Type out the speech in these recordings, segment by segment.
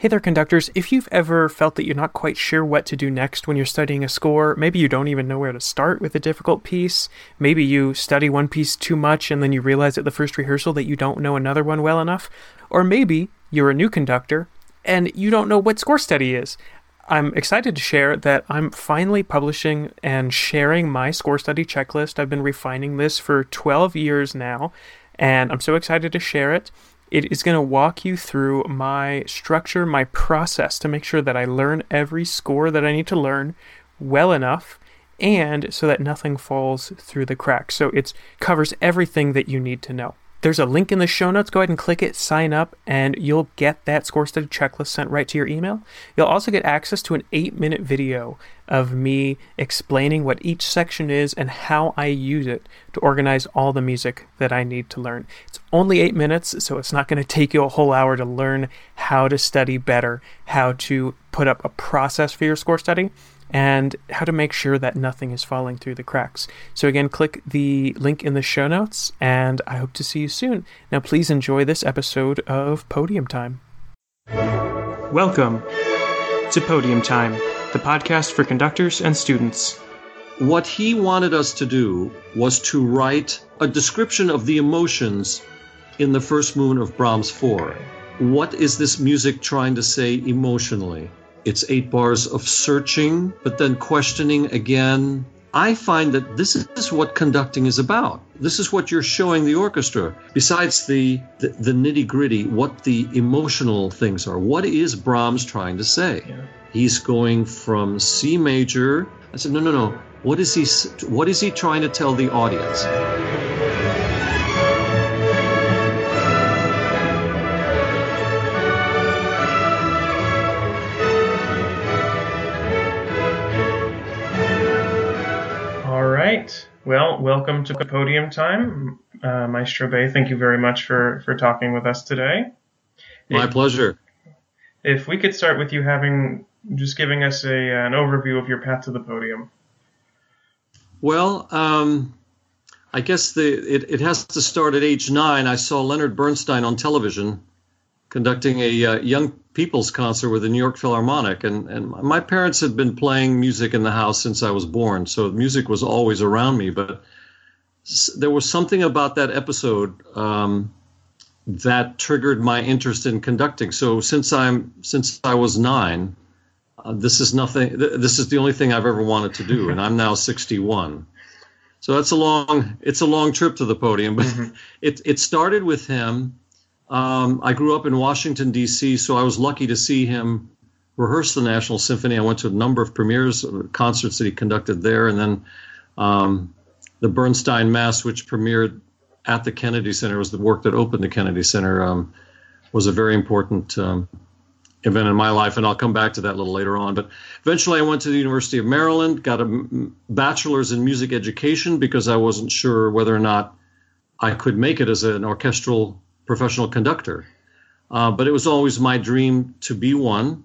Hey there, conductors. If you've ever felt that you're not quite sure what to do next when you're studying a score, maybe you don't even know where to start with a difficult piece, maybe you study one piece too much and then you realize at the first rehearsal that you don't know another one well enough, or maybe you're a new conductor and you don't know what score study is. I'm excited to share that I'm finally publishing and sharing my score study checklist. I've been refining this for 12 years now, and I'm so excited to share it. It is going to walk you through my structure, my process to make sure that I learn every score that I need to learn well enough and so that nothing falls through the cracks. So it covers everything that you need to know. There's a link in the show notes. Go ahead and click it, sign up, and you'll get that score study checklist sent right to your email. You'll also get access to an eight minute video of me explaining what each section is and how I use it to organize all the music that I need to learn. It's only eight minutes, so it's not going to take you a whole hour to learn how to study better, how to put up a process for your score study and how to make sure that nothing is falling through the cracks. So, again, click the link in the show notes, and I hope to see you soon. Now, please enjoy this episode of Podium Time. Welcome to Podium Time, the podcast for conductors and students. What he wanted us to do was to write a description of the emotions in the first movement of Brahms 4. What is this music trying to say emotionally? It's eight bars of searching, but then questioning again. I find that this is what conducting is about. This is what you're showing the orchestra. Besides the, the, the nitty gritty, what the emotional things are. What is Brahms trying to say? Yeah. He's going from C major. I said, no, no, no. What is he? What is he trying to tell the audience? Well, welcome to the Podium Time. Uh, Maestro Bay, thank you very much for, for talking with us today. My if, pleasure. If we could start with you having just giving us a, an overview of your path to the podium. Well, um, I guess the it, it has to start at age nine. I saw Leonard Bernstein on television conducting a uh, young people's concert with the New York Philharmonic, and and my parents had been playing music in the house since I was born, so music was always around me. But there was something about that episode um, that triggered my interest in conducting. So since I'm since I was nine, uh, this is nothing. Th- this is the only thing I've ever wanted to do, and I'm now 61. So that's a long. It's a long trip to the podium, but mm-hmm. it it started with him um, I grew up in Washington, D.C., so I was lucky to see him rehearse the National Symphony. I went to a number of premieres, uh, concerts that he conducted there, and then um, the Bernstein Mass, which premiered at the Kennedy Center, was the work that opened the Kennedy Center, um, was a very important um, event in my life, and I'll come back to that a little later on. But eventually, I went to the University of Maryland, got a bachelor's in music education because I wasn't sure whether or not I could make it as an orchestral professional conductor. Uh, but it was always my dream to be one.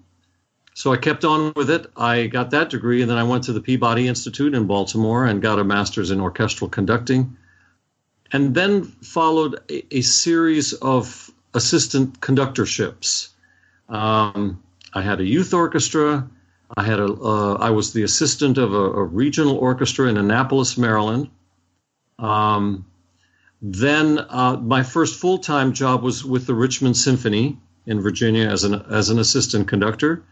So I kept on with it. I got that degree, and then I went to the Peabody Institute in Baltimore and got a master's in orchestral conducting. And then followed a, a series of assistant conductorships. Um, I had a youth orchestra. I had a. Uh, I was the assistant of a, a, regional orchestra in Annapolis, Maryland. Um, then uh, my first full time job was with the Richmond Symphony in Virginia as an as an assistant conductor.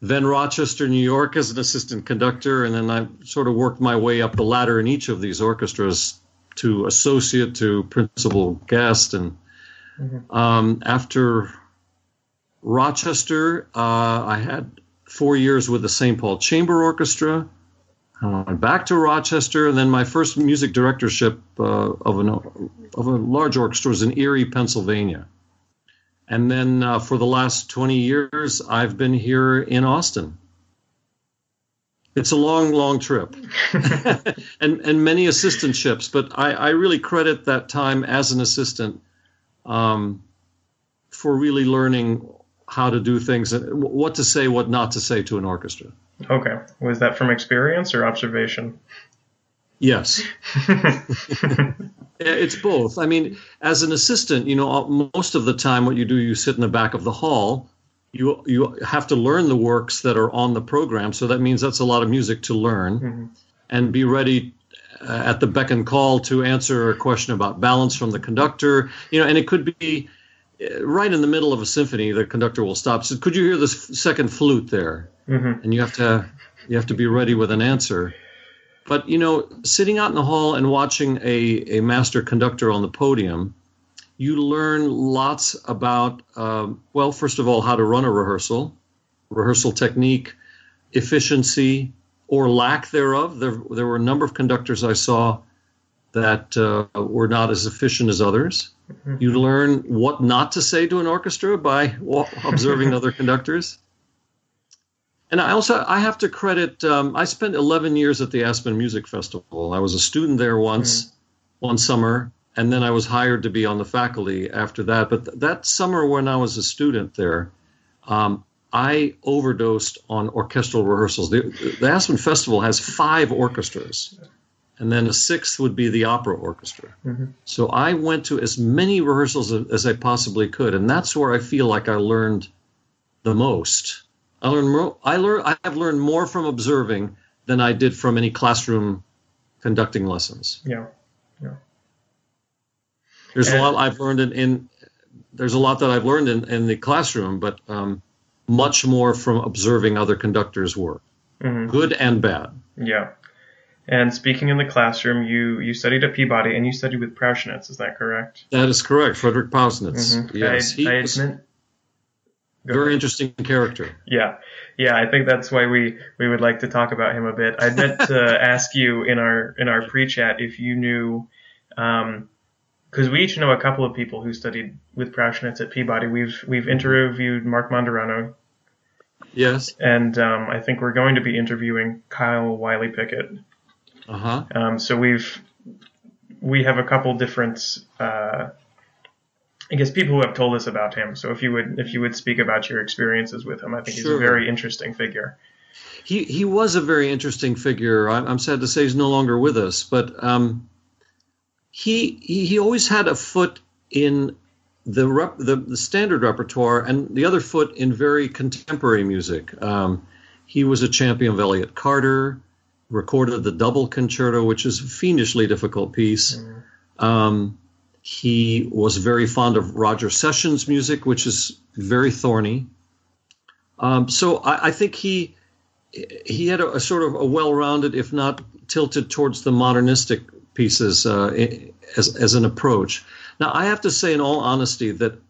Then Rochester, New York, as an assistant conductor, and then I sort of worked my way up the ladder in each of these orchestras to associate to principal guest. And mm-hmm. um, after Rochester, uh, I had four years with the St. Paul Chamber Orchestra. Went back to Rochester, and then my first music directorship uh, of, an, of a large orchestra was in Erie, Pennsylvania. And then uh, for the last 20 years, I've been here in Austin. It's a long, long trip and, and many assistantships, but I, I really credit that time as an assistant um, for really learning how to do things, what to say, what not to say to an orchestra. Okay. Was that from experience or observation? Yes. it's both. I mean, as an assistant, you know, most of the time what you do, you sit in the back of the hall, you you have to learn the works that are on the program. So that means that's a lot of music to learn, mm-hmm. and be ready uh, at the beck and call to answer a question about balance from the conductor. You know, and it could be uh, right in the middle of a symphony. The conductor will stop. So could you hear this second flute there? Mm-hmm. And you have to you have to be ready with an answer. But you know, sitting out in the hall and watching a, a master conductor on the podium, you learn lots about um, well, first of all, how to run a rehearsal, rehearsal technique, efficiency or lack thereof. There there were a number of conductors I saw that uh, were not as efficient as others. Mm-hmm. You learn what not to say to an orchestra by observing other conductors and I also I have to credit. Um, I spent 11 years at the Aspen Music Festival. I was a student there once, mm. one summer, and then I was hired to be on the faculty after that. But th- that summer when I was a student there, um, I overdosed on orchestral rehearsals. The, the, Aspen Festival has five orchestras, and then a sixth would be the opera orchestra. Mm-hmm. So I went to as many rehearsals as, as I possibly could, and that's where I feel like I learned the most I learned more. I learn. I've learned more from observing than I did from any classroom conducting lessons. Yeah, yeah. There's and, a lot I've learned in, in, There's a lot that I've learned in, in the classroom, but um, much more from observing other conductors' work, mm-hmm. good and bad. Yeah. And speaking in the classroom, you you studied at Peabody and you studied with Prausnitz. Is that correct? That is correct, Frederick Prausnitz. Mm-hmm. Yes, I, I admit, very interesting character. Yeah, yeah. I think that's why we we would like to talk about him a bit. I meant to ask you in our in our pre-chat if you knew, because um, we each know a couple of people who studied with Prausnitz at Peabody. We've we've interviewed Mark Mandarano. Yes. And um, I think we're going to be interviewing Kyle Wiley Pickett. Uh huh. Um, so we've we have a couple different. Uh, I guess people who have told us about him. So if you would if you would speak about your experiences with him, I think sure. he's a very interesting figure. He he was a very interesting figure. I'm, I'm sad to say he's no longer with us, but um, he, he he always had a foot in the, rep, the, the standard repertoire and the other foot in very contemporary music. Um, he was a champion of Elliott Carter, recorded the double concerto, which is a fiendishly difficult piece. Mm. Um, he was very fond of Roger Sessions music, which is very thorny. Um, so I, I, think he he had a, a, sort of a well-rounded, if not tilted towards the modernistic pieces uh, as as an approach. Now I have to say, in all honesty, that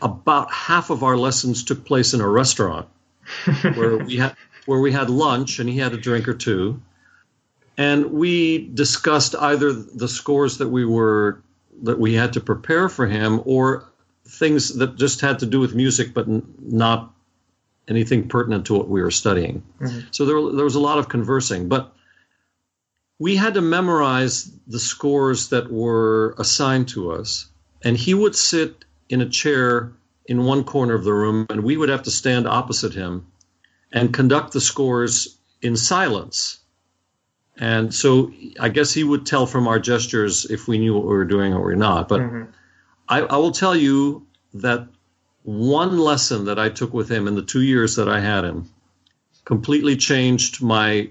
about half of our lessons took place in a restaurant where we had where we had lunch and he had a drink or two, and we discussed either the scores that we were that we had to prepare for him, or things that just had to do with music, but n- not anything pertinent to what we were studying. Mm-hmm. So there, there was a lot of conversing, but we had to memorize the scores that were assigned to us, and he would sit in a chair in one corner of the room, and we would have to stand opposite him and conduct the scores in silence and so I guess he would tell from our gestures if we knew what we were doing or we not. But mm-hmm. I, I, will tell you that one lesson that I took with him in the two years that I had him completely changed my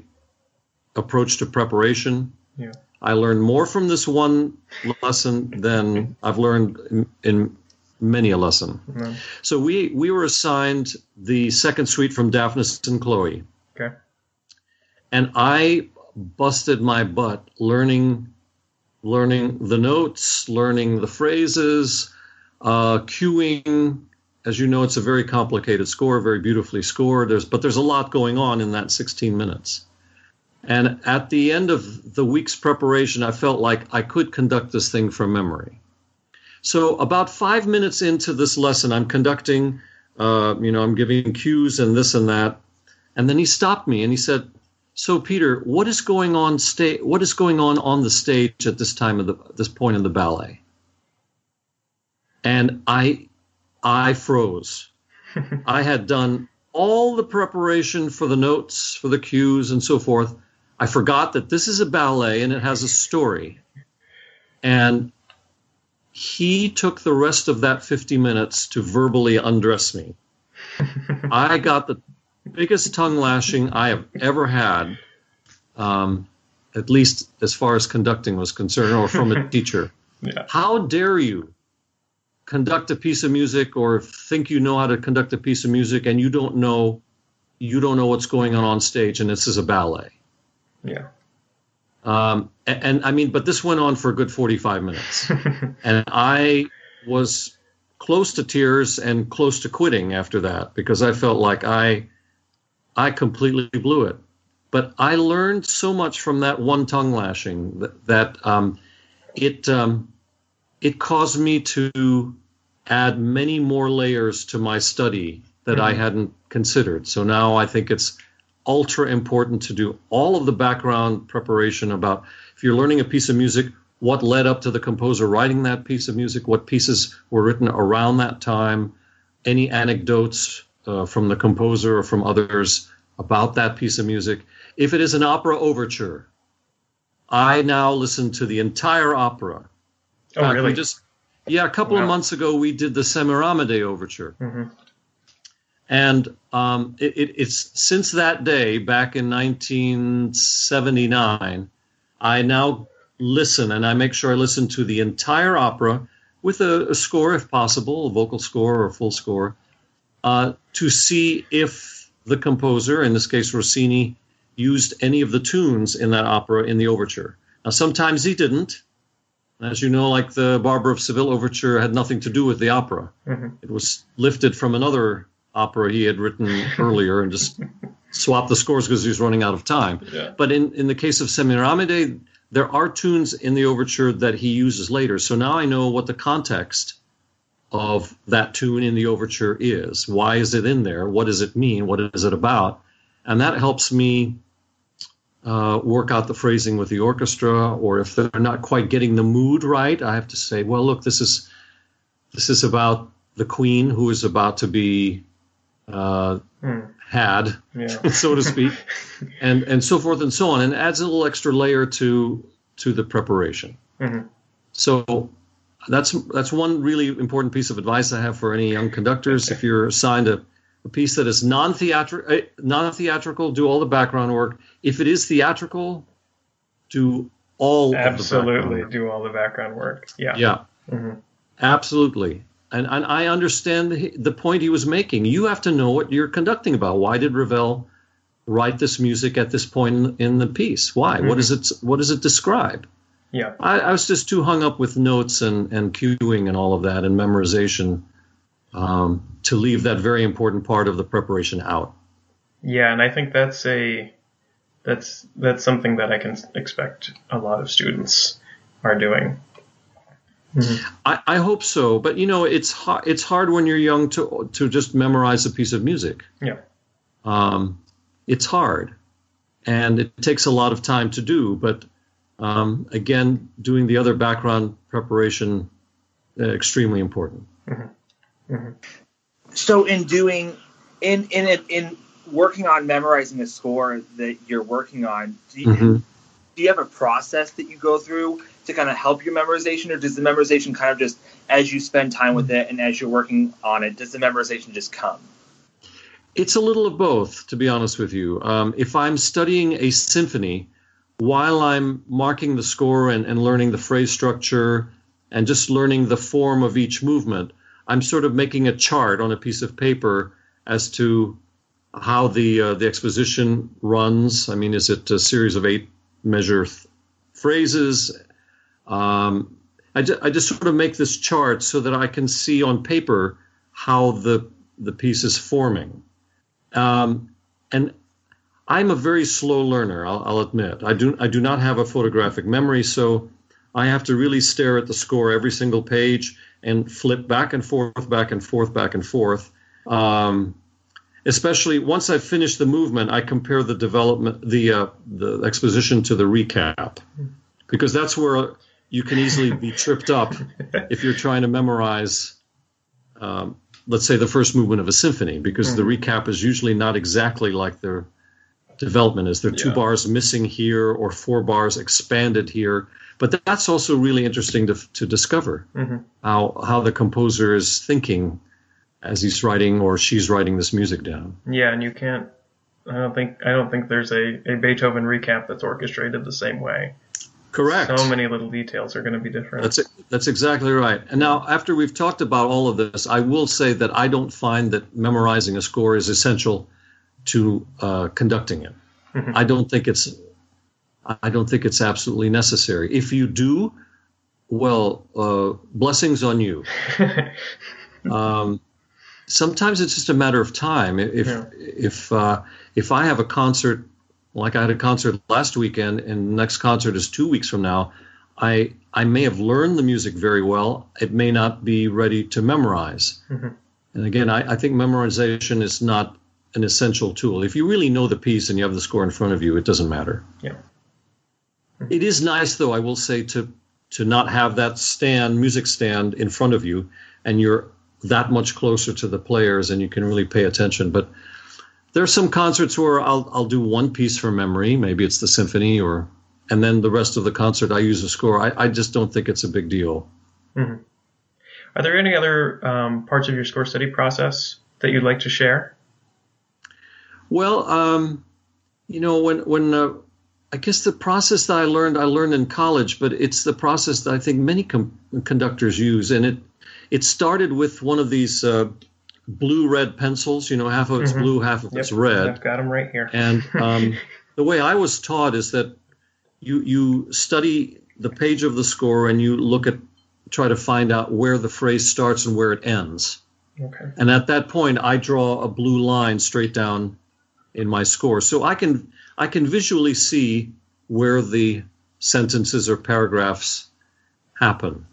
approach to preparation. Yeah. I learned more from this one lesson than I've learned in, in many a lesson. Mm-hmm. So we we were assigned the second suite from Daphnis and Chloe. Okay. And I busted my butt learning learning the notes, learning the phrases, uh, cueing. As you know, it's a very complicated score, very beautifully scored. There's, but there's a lot going on in that 16 minutes. And at the end of the week's preparation, I felt like I could conduct this thing from memory. So about five minutes into this lesson, I'm conducting, uh, you know, I'm giving cues and this and that. And then he stopped me and he said, so, Peter, what is going on sta- What is going on on the stage at this time of the this point in the ballet? And I, I froze. I had done all the preparation for the notes, for the cues, and so forth. I forgot that this is a ballet and it has a story. And he took the rest of that 50 minutes to verbally undress me. I got the biggest tongue lashing I have ever had, um, at least as far as conducting was concerned, or from a teacher. Yeah. How dare you conduct a piece of music or think you know how to conduct a piece of music and you don't know you don't know what's going on on stage and this is a ballet. Yeah. Um, and, and, I mean, but this went on for a good 45 minutes. and I was close to tears and close to quitting after that because I felt like I, I completely blew it. But I learned so much from that one tongue lashing that, that um, it, um, it caused me to add many more layers to my study that mm-hmm. I hadn't considered. So now I think it's ultra important to do all of the background preparation about if you're learning a piece of music, what led up to the composer writing that piece of music, what pieces were written around that time, any anecdotes uh, from the composer or from others about that piece of music. If it is an opera overture, I now listen to the entire opera. Oh, really? just yeah, a couple wow. of months ago we did the Semiramide overture. Mm-hmm. And um, it, it, it's since that day, back in 1979, I now listen and I make sure I listen to the entire opera with a, a score, if possible, a vocal score or a full score, uh, to see if the composer, in this case Rossini, used any of the tunes in that opera in the overture. Now, sometimes he didn't. As you know, like the Barber of Seville overture had nothing to do with the opera. Mm-hmm. It was lifted from another opera he had written earlier and just swapped the scores because he was running out of time. Yeah. But in, in the case of Semiramide, there are tunes in the overture that he uses later. So now I know what the context of that tune in the overture is. Why is it in there? What does it mean? What is it about? And that helps me uh, work out the phrasing with the orchestra. Or if they're not quite getting the mood right, I have to say, well, look, this is this is about the queen who is about to be uh, hmm. had, Yeah. so to speak, and and so forth and so on, and adds a little extra layer to to the preparation. Mhm. So that's that's one really important piece of advice I have for any young conductors. If you're assigned a, a piece that is non-theatrical, non-theatrical, do all the background work. If it is theatrical, do all Absolutely. Do all the background work. Yeah. Yeah, Mhm. absolutely. And, and I understand the, the point he was making. You have to know what you're conducting about. Why did Ravel write this music at this point in, in the piece? Why? What does it What does it describe? Yeah. I, I was just too hung up with notes and, and cueing and all of that and memorization um, to leave that very important part of the preparation out. Yeah, and I think that's a that's that's something that I can expect a lot of students are doing. I, I hope so, but you know, it's hard. It's hard when you're young to to just memorize a piece of music. Yeah. Um, it's hard, and it takes a lot of time to do. But um, again, doing the other background preparation uh, extremely important. So in doing in in it in working on memorizing a score that you're working on, do you, Mhm. do you have a process that you go through to kind of help your memorization, or does the memorization kind of just as you spend time with it and as you're working on it, does the memorization just come? It's a little of both, to be honest with you. Um, if I'm studying a symphony while I'm marking the score and, and learning the phrase structure and just learning the form of each movement, I'm sort of making a chart on a piece of paper as to how the uh, the exposition runs. I mean, is it a series of eight measure th- phrases? Um, I, ju- I just sort of make this chart so that I can see on paper how the the piece is forming. Um, and I'm a very slow learner. I'll, I'll admit. I do I do not have a photographic memory, so I have to really stare at the score every single page and flip back and forth, back and forth, back and forth. Um, especially once I've finished the movement, I compare the development, the uh, the exposition to the recap, because that's where you can easily be tripped up if you're trying to memorize, um, let's say, the first movement of a symphony, because the recap is usually not exactly like the development is. There are two Yeah. bars missing here or four bars expanded here. But that's also really interesting to, to discover Mhm. how how the composer is thinking as he's writing or she's writing this music down. Yeah, and you can't. I don't think I don't think there's a, a Beethoven recap that's orchestrated the same way. Correct. So many little details are going to be different. That's it. That's exactly right. And now, after we've talked about all of this, I will say that I don't find that memorizing a score is essential to uh, conducting it. Mhm. I don't think it's. I don't think it's absolutely necessary. If you do, well, uh, blessings on you. Um, sometimes it's just a matter of time. If Yeah. if uh, if I have a concert, like I had a concert last weekend, and the next concert is two weeks from now, I I may have learned the music very well. It may not be ready to memorize. Mhm. And again, I, I think memorization is not an essential tool. If you really know the piece and you have the score in front of you, it doesn't matter. Yeah. It is nice, though, I will say, to to not have that stand, music stand, in front of you, and you're that much closer to the players, and you can really pay attention. But there are some concerts where I'll I'll do one piece from memory, maybe it's the symphony, or and then the rest of the concert I use a score. I, I just don't think it's a big deal. Are there any other um, parts of your score study process that you'd like to share? Well, um, you know, when when uh, I guess the process that I learned, I learned in college, but it's the process that I think many com- conductors use, and it it started with one of these uh, blue red pencils. You know, half of it's Mhm. blue, half of Yep, it's red. I've got them right here. And um, the way I was taught is that you you study the page of the score and you look at try to find out where the phrase starts and where it ends. Okay. And at that point, I draw a blue line straight down in my score, so I can I can visually see where the sentences or paragraphs happen.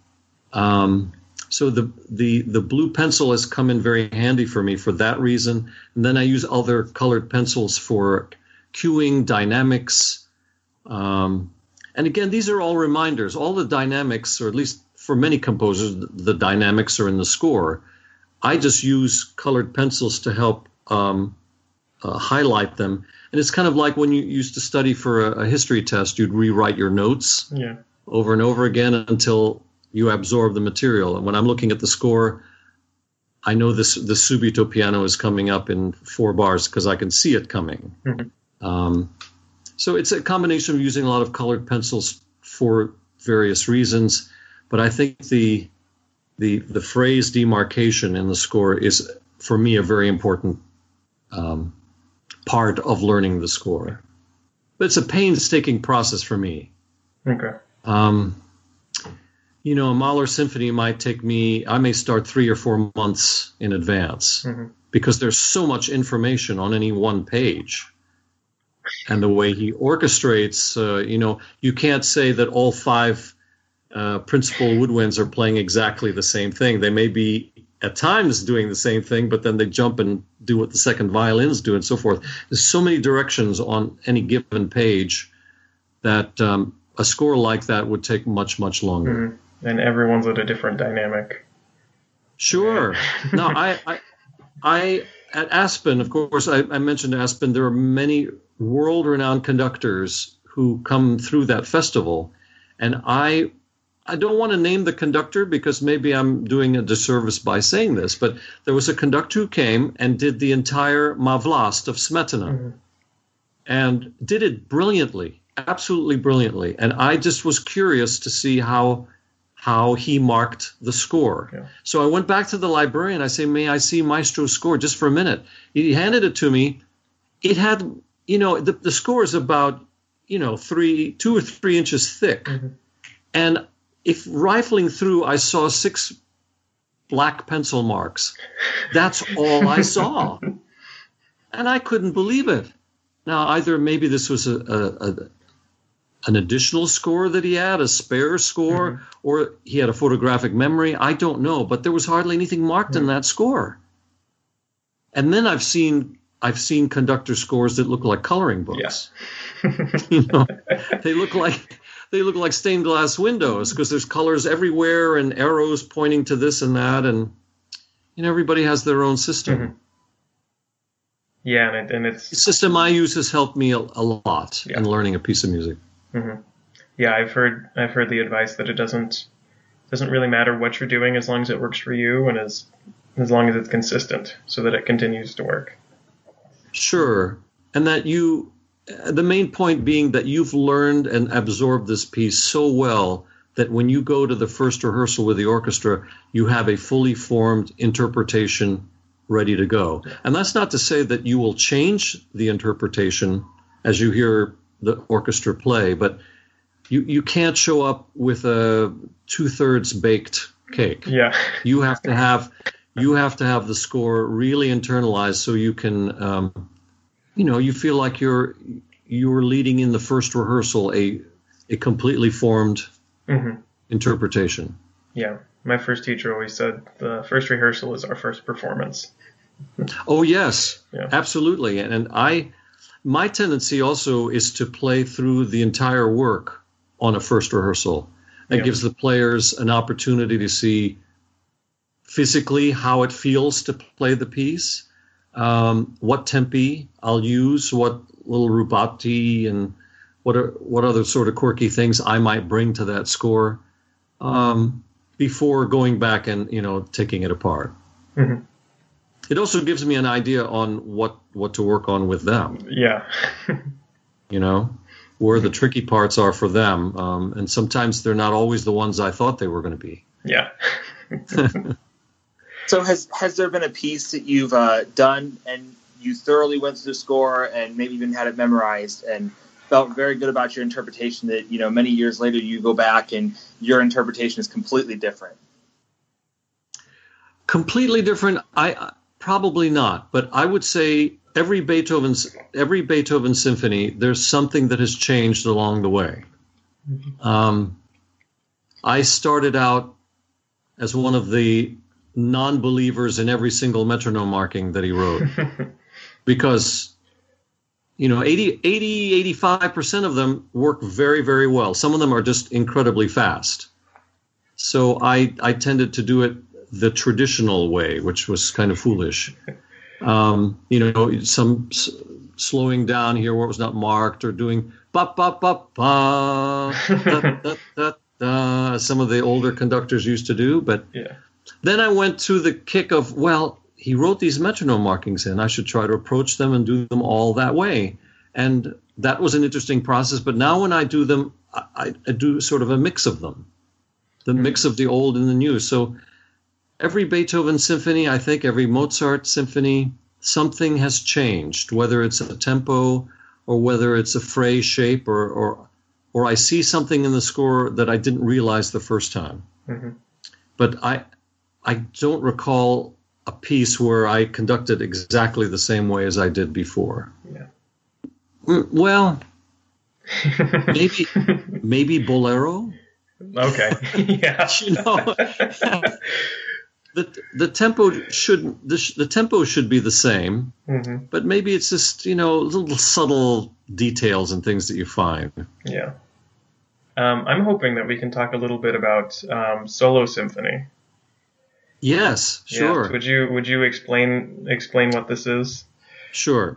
Um, so the, the the blue pencil has come in very handy for me for that reason. And then I use other colored pencils for cueing, dynamics, um, and again, these are all reminders. All the dynamics, or at least for many composers, the, dynamics are in the score. I just use colored pencils to help um, uh, highlight them. And it's kind of like when you used to study for a, a history test, you'd rewrite your notes Yeah. over and over again until you absorb the material. And when I'm looking at the score, I know this the subito piano is coming up in four bars because I can see it coming. Mhm. Um, so it's a combination of using a lot of colored pencils for various reasons, but I think the the the phrase demarcation in the score is for me a very important um, part of learning the score. But it's a painstaking process for me. Okay. Um, you know, a Mahler symphony might take me, I may start three or four months in advance Mhm. because there's so much information on any one page. And the way he orchestrates, uh, you know, you can't say that all five uh, principal woodwinds are playing exactly the same thing. They may be at times doing the same thing, but then they jump and do what the second violins do and so forth. There's so many directions on any given page that um, a score like that would take much, much longer. Mhm. And everyone's at a different dynamic. Sure. no, I, I, I, at Aspen, of course, I, I mentioned Aspen. There are many world-renowned conductors who come through that festival, and I, I don't want to name the conductor because maybe I'm doing a disservice by saying this, but there was a conductor who came and did the entire Má vlast of Smetana, Mhm. and did it brilliantly, absolutely brilliantly. And I just was curious to see how how he marked the score. Yeah. So I went back to the librarian. I say, "May I see Maestro's score just for a minute?" He handed it to me. It had, you know, the, the score is about, you know, three, two or three inches thick, Mhm. and if rifling through, I saw six black pencil marks. That's all I saw, and I couldn't believe it. Now, either maybe this was a, a, a an additional score that he had, a spare score, mm-hmm. or he had a photographic memory. I don't know, but there was hardly anything marked in that score. And then I've seen I've seen conductor scores that look like coloring books. you know, they look like they look like stained glass windows because there's colors everywhere and arrows pointing to this and that, and you know everybody has their own system. Mhm. Yeah, and, it, and it's The system I use has helped me a, a lot Yeah. in learning a piece of music. hmm Yeah, I've heard I've heard the advice that it doesn't doesn't really matter what you're doing as long as it works for you and as as long as it's consistent, so that it continues to work. Sure, and that you, the main point being that you've learned and absorbed this piece so well that when you go to the first rehearsal with the orchestra, you have a fully formed interpretation ready to go. And that's not to say that you will change the interpretation as you hear the orchestra play, but you, you can't show up with a two thirds baked cake. Yeah. You have to have you have to have the score really internalized so you can um, you know you feel like you're you're leading in the first rehearsal a a completely formed hmm interpretation. Yeah. My first teacher always said the first rehearsal is our first performance. Oh yes, Yeah. absolutely. And, and I, my tendency also is to play through the entire work on a first rehearsal. That Yeah. gives the players an opportunity to see physically how it feels to play the piece, um, what tempi I'll use, what little rubati and what are, what other sort of quirky things I might bring to that score um, before going back and you know taking it apart. Mhm. It also gives me an idea on what what to work on with them. Yeah. You know, where the tricky parts are for them, um, and sometimes they're not always the ones I thought they were going to be. yeah. So has has there been a piece that you've uh, done and you thoroughly went through the score and maybe even had it memorized and felt very good about your interpretation that you know many years later you go back and your interpretation is completely different. Completely different. I I- probably not, but I would say every Beethoven's every Beethoven symphony, there's something that has changed along the way. Um, I started out as one of the non-believers in every single metronome marking that he wrote. Because you know 80 80 85% of them work very very well. Some of them are just incredibly fast. So i i tended to do it the traditional way which was kind of foolish. Um, you know some s- slowing down here where it was not marked or doing ba ba ba ba da, da, da, some of the older conductors used to do but yeah. Then I went to the kick of, well, he wrote these metronome markings in. I should try to approach them and do them all that way. And that was an interesting process. But now when I do them, I, I, do sort of a mix of them, the mix of the old and the new. So every Beethoven symphony, I think every Mozart symphony, something has changed, whether it's a tempo or whether it's a phrase shape or, or, or I see something in the score that I didn't realize the first time. Mhm. But I, I don't recall a piece where I conducted exactly the same way as I did before. Yeah. Mm, Well, maybe maybe bolero. Okay. yeah. You know, the the tempo should the, the tempo should be the same, hmm but maybe it's just you know little subtle details and things that you find. Yeah. Um, I'm hoping that we can talk a little bit about um, solo symphony. Yes, Yeah. sure. Would you Would you explain explain what this is? Sure.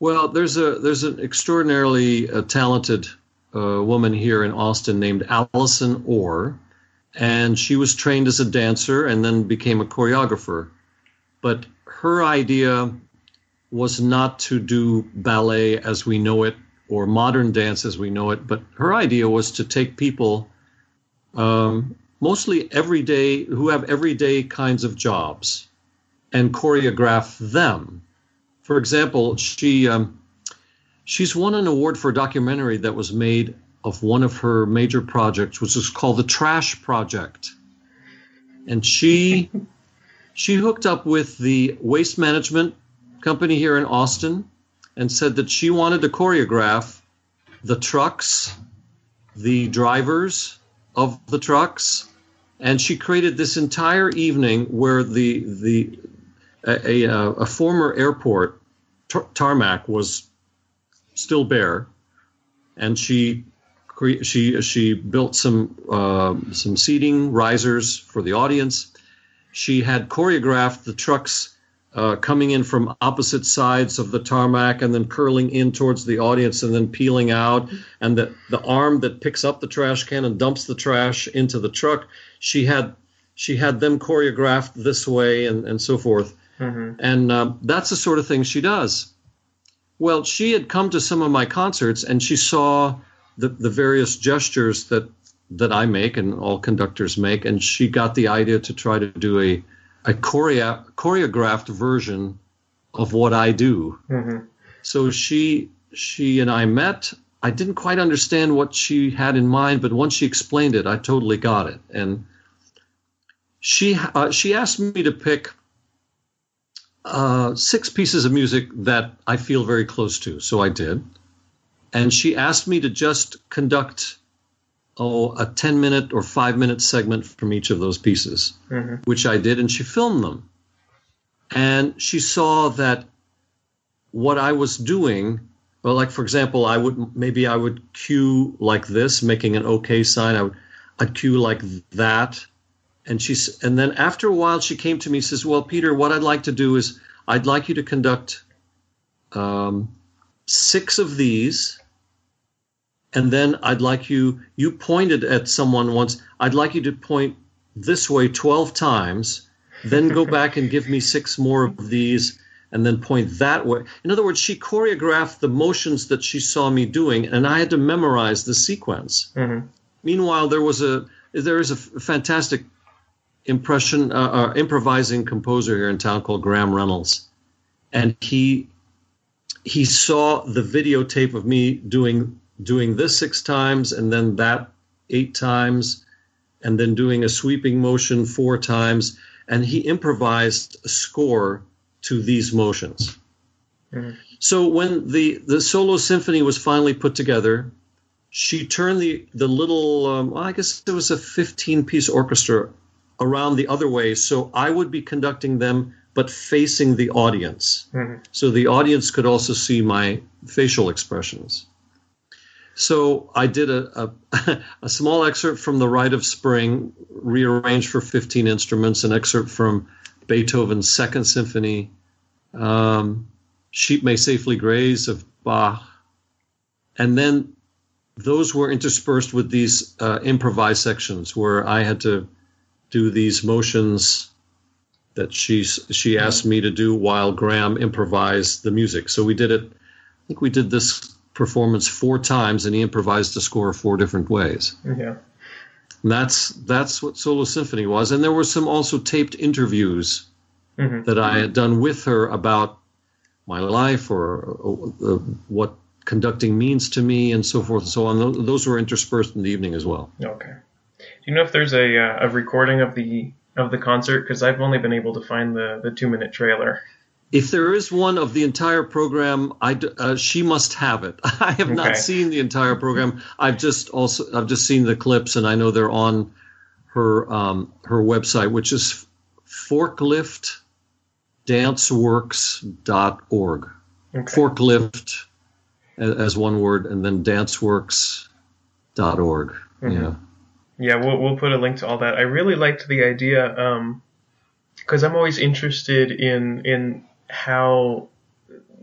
Well, there's a there's an extraordinarily uh, talented uh, woman here in Austin named Allison Orr, and she was trained as a dancer and then became a choreographer. But her idea was not to do ballet as we know it or modern dance as we know it, but her idea was to take people, um, mostly everyday, who have everyday kinds of jobs, and choreograph them. For example, she um, she's won an award for a documentary that was made of one of her major projects, which is called the Trash Project, and she she hooked up with the waste management company here in Austin and said that she wanted to choreograph the trucks, the drivers of the trucks, and she created this entire evening where the the a, a, a former airport tar- tarmac was still bare, and she cre- she she built some uh, some seating risers for the audience. She had choreographed the trucks uh, coming in from opposite sides of the tarmac and then curling in towards the audience and then peeling out, and the the arm that picks up the trash can and dumps the trash into the truck. She had she had them choreographed this way and, and so forth. Mm-hmm. And um, that's the sort of thing she does. Well, she had come to some of my concerts and she saw the, the various gestures that that I make and all conductors make, and she got the idea to try to do a a choreo- choreographed version of what I do. Mm-hmm. So she she and I met. I didn't quite understand what she had in mind, but once she explained it, I totally got it. And she uh, she asked me to pick uh, six pieces of music that I feel very close to. So I did, and she asked me to just conduct oh a ten minute or five minute segment from each of those pieces, Mm-hmm. which I did, and she filmed them. And she saw that what I was doing, well, like for example, I would maybe I would cue like this, making an OK sign. I would I'd cue like that, and she's and then after a while she came to me and says, "Well, Peter, what I'd like to do is I'd like you to conduct um, six of these." And then I'd like you, you pointed at someone once, I'd like you to point this way 12 times, then go back and give me six more of these, and then point that way. In other words, she choreographed the motions that she saw me doing, and I had to memorize the sequence. Mm-hmm. Meanwhile, there was a there is a fantastic impression uh, uh, improvising composer here in town called Graham Reynolds, and he he saw the videotape of me doing doing this six times and then that eight times, and then doing a sweeping motion four times, and he improvised a score to these motions. Mhm. So when the the solo symphony was finally put together, she turned the the little um, well, I guess it was a 15 piece orchestra around the other way, so I would be conducting them but facing the audience, Mhm. so the audience could also see my facial expressions. So I did a, a, a small excerpt from The Rite of Spring, rearranged for 15 instruments, an excerpt from Beethoven's Second Symphony, um, Sheep May Safely Graze of Bach, and then those were interspersed with these uh, improvised sections where I had to do these motions that she she asked me to do while Graham improvised the music. So we did it. I think we did this performance four times, and he improvised the score four different ways. Yeah. And that's that's what Solo Symphony was. And there were some also taped interviews hmm that I had done with her about my life or uh, what conducting means to me and so forth and so on. Those were interspersed in the evening as well. Okay. Do you know if there's a uh, a recording of the of the concert? Because I've only been able to find the the two minute trailer. If there is one of the entire program, I uh, she must have it. I have Okay. not seen the entire program. I've just also I've just seen the clips, and I know they're on her um, her website, which is forkliftdanceworks.org. Okay. Forklift as one word, and then danceworks.org. Mhm. Yeah. Yeah, we'll we'll put a link to all that. I really liked the idea um because I'm always interested in in how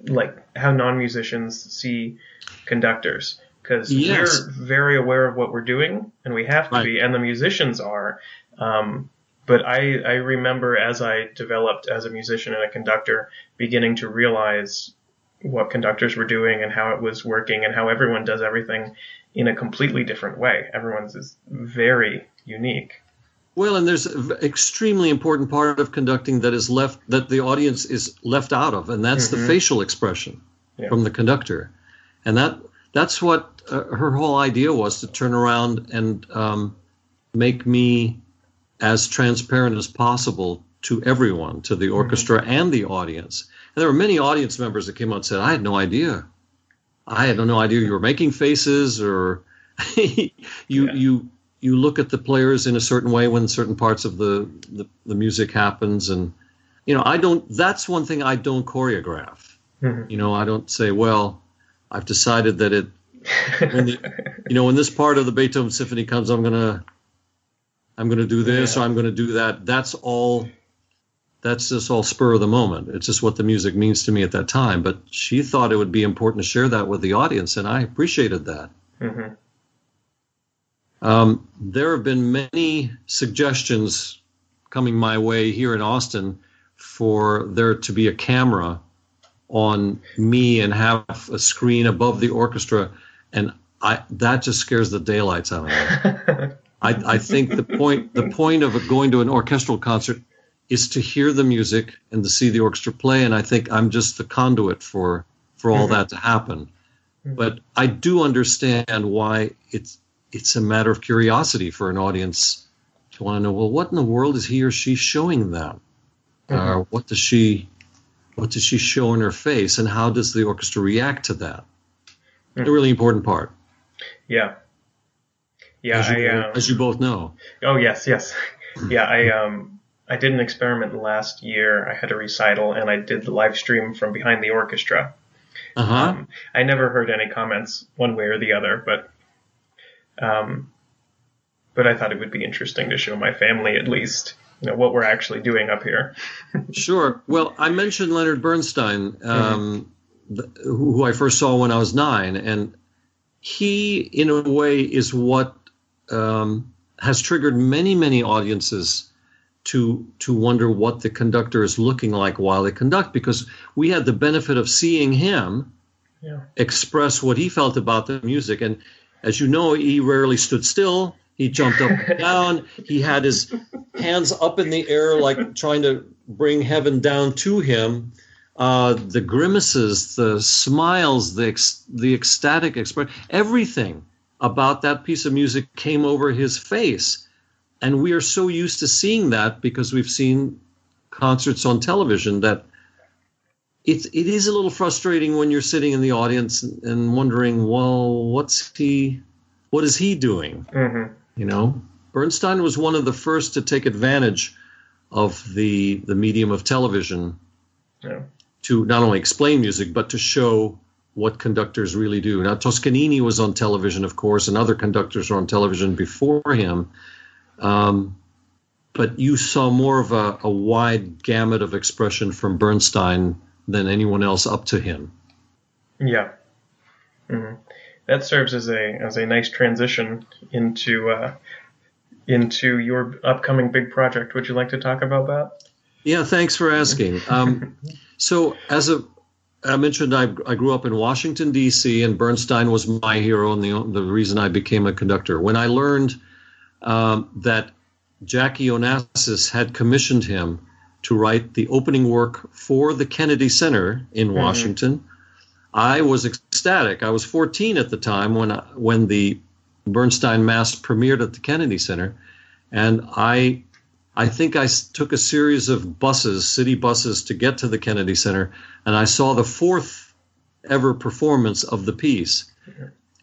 like how non-musicians see conductors because Yes. we're very aware of what we're doing and we have to Right. be and the musicians are um but I, I remember as I developed as a musician and a conductor beginning to realize what conductors were doing and how it was working and how everyone does everything in a completely different way. Everyone's is very unique. Well, and there's an extremely important part of conducting that is left that the audience is left out of, and that's the Mhm. facial expression Yeah. from the conductor, and that that's what uh, her whole idea was to turn around and um, make me as transparent as possible to everyone, to the orchestra and the audience. And there were many audience members that came out and said, "I had no idea. I had no idea you were making faces, or you Yeah. you you look at the players in a certain way when certain parts of the, the the music happens, and you know I don't. That's one thing I don't choreograph. Mhm. You know, I don't say, well, I've decided that it when the, you know when this part of the Beethoven symphony comes, I'm gonna I'm gonna do this Yeah. or I'm gonna do that. That's all. That's just all spur of the moment. It's just what the music means to me at that time. But she thought it would be important to share that with the audience, and I appreciated that. Mhm. Um, there have been many suggestions coming my way here in Austin for there to be a camera on me and have a screen above the orchestra, and I that just scares the daylights out of me. I, I think the point the point of going to an orchestral concert is to hear the music and to see the orchestra play, and I think I'm just the conduit for for all mm-hmm. that to happen. Mm-hmm. But I do understand why it's it's a matter of curiosity for an audience to want to know, well, what in the world is he or she showing them? Mm-hmm. Uh, what does she what does she show in her face, and how does the orchestra react to that? Mm-hmm. A really important part. Yeah, yeah. As you, I, um, as you both know. Oh yes, yes. Yeah, I um I did an experiment last year. I had a recital, and I did the live stream from behind the orchestra. Uh-huh. Um, I never heard any comments one way or the other, but um, but I thought it would be interesting to show my family at least you know what we're actually doing up here. sure. Well, I mentioned Leonard Bernstein, um, mm-hmm. the, who I first saw when I was nine, and he, in a way, is what um, has triggered many, many audiences to to wonder what the conductor is looking like while they conduct, because we had the benefit of seeing him yeah. express what he felt about the music, and as you know, he rarely stood still. He jumped up and down. He had his hands up in the air, like trying to bring heaven down to him. Uh, the grimaces, the smiles, the ec- the ecstatic expression, everything about that piece of music came over his face, and we are so used to seeing that because we've seen concerts on television that it's it is a little frustrating when you're sitting in the audience and wondering, well, what's he, what is he doing? Mm-hmm. You know, Bernstein was one of the first to take advantage of the the medium of television yeah. to not only explain music but to show what conductors really do. Now Toscanini was on television, of course, and other conductors were on television before him. Um, but you saw more of a, a, wide gamut of expression from Bernstein than anyone else up to him. Yeah. Mm-hmm that serves as a as a nice transition into uh, into your upcoming big project. Would you like to talk about that? Yeah, thanks for asking. Um, so, as a I mentioned, I, I grew up in Washington D.C. and Bernstein was my hero and the the reason I became a conductor. When I learned um, that Jackie Onassis had commissioned him to write the opening work for the Kennedy Center in mm-hmm. Washington. I was ecstatic. I was 14 at the time when when the Bernstein Mass premiered at the Kennedy Center, and I I think I took a series of buses, city buses, to get to the Kennedy Center, and I saw the fourth ever performance of the piece,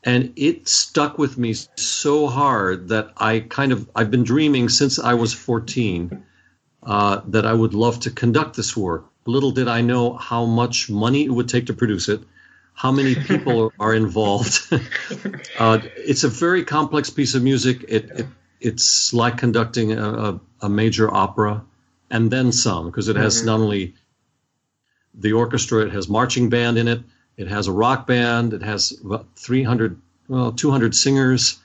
and it stuck with me so hard that I kind of I've been dreaming since I was 14 uh, that I would love to conduct this work. Little did I know how much money it would take to produce it how many people are involved. uh, it's a very complex piece of music. It, it it's like conducting a, a, major opera and then some because it has mm-hmm. not only the orchestra, it has marching band in it, it has a rock band, it has about 300, well, 200 singers.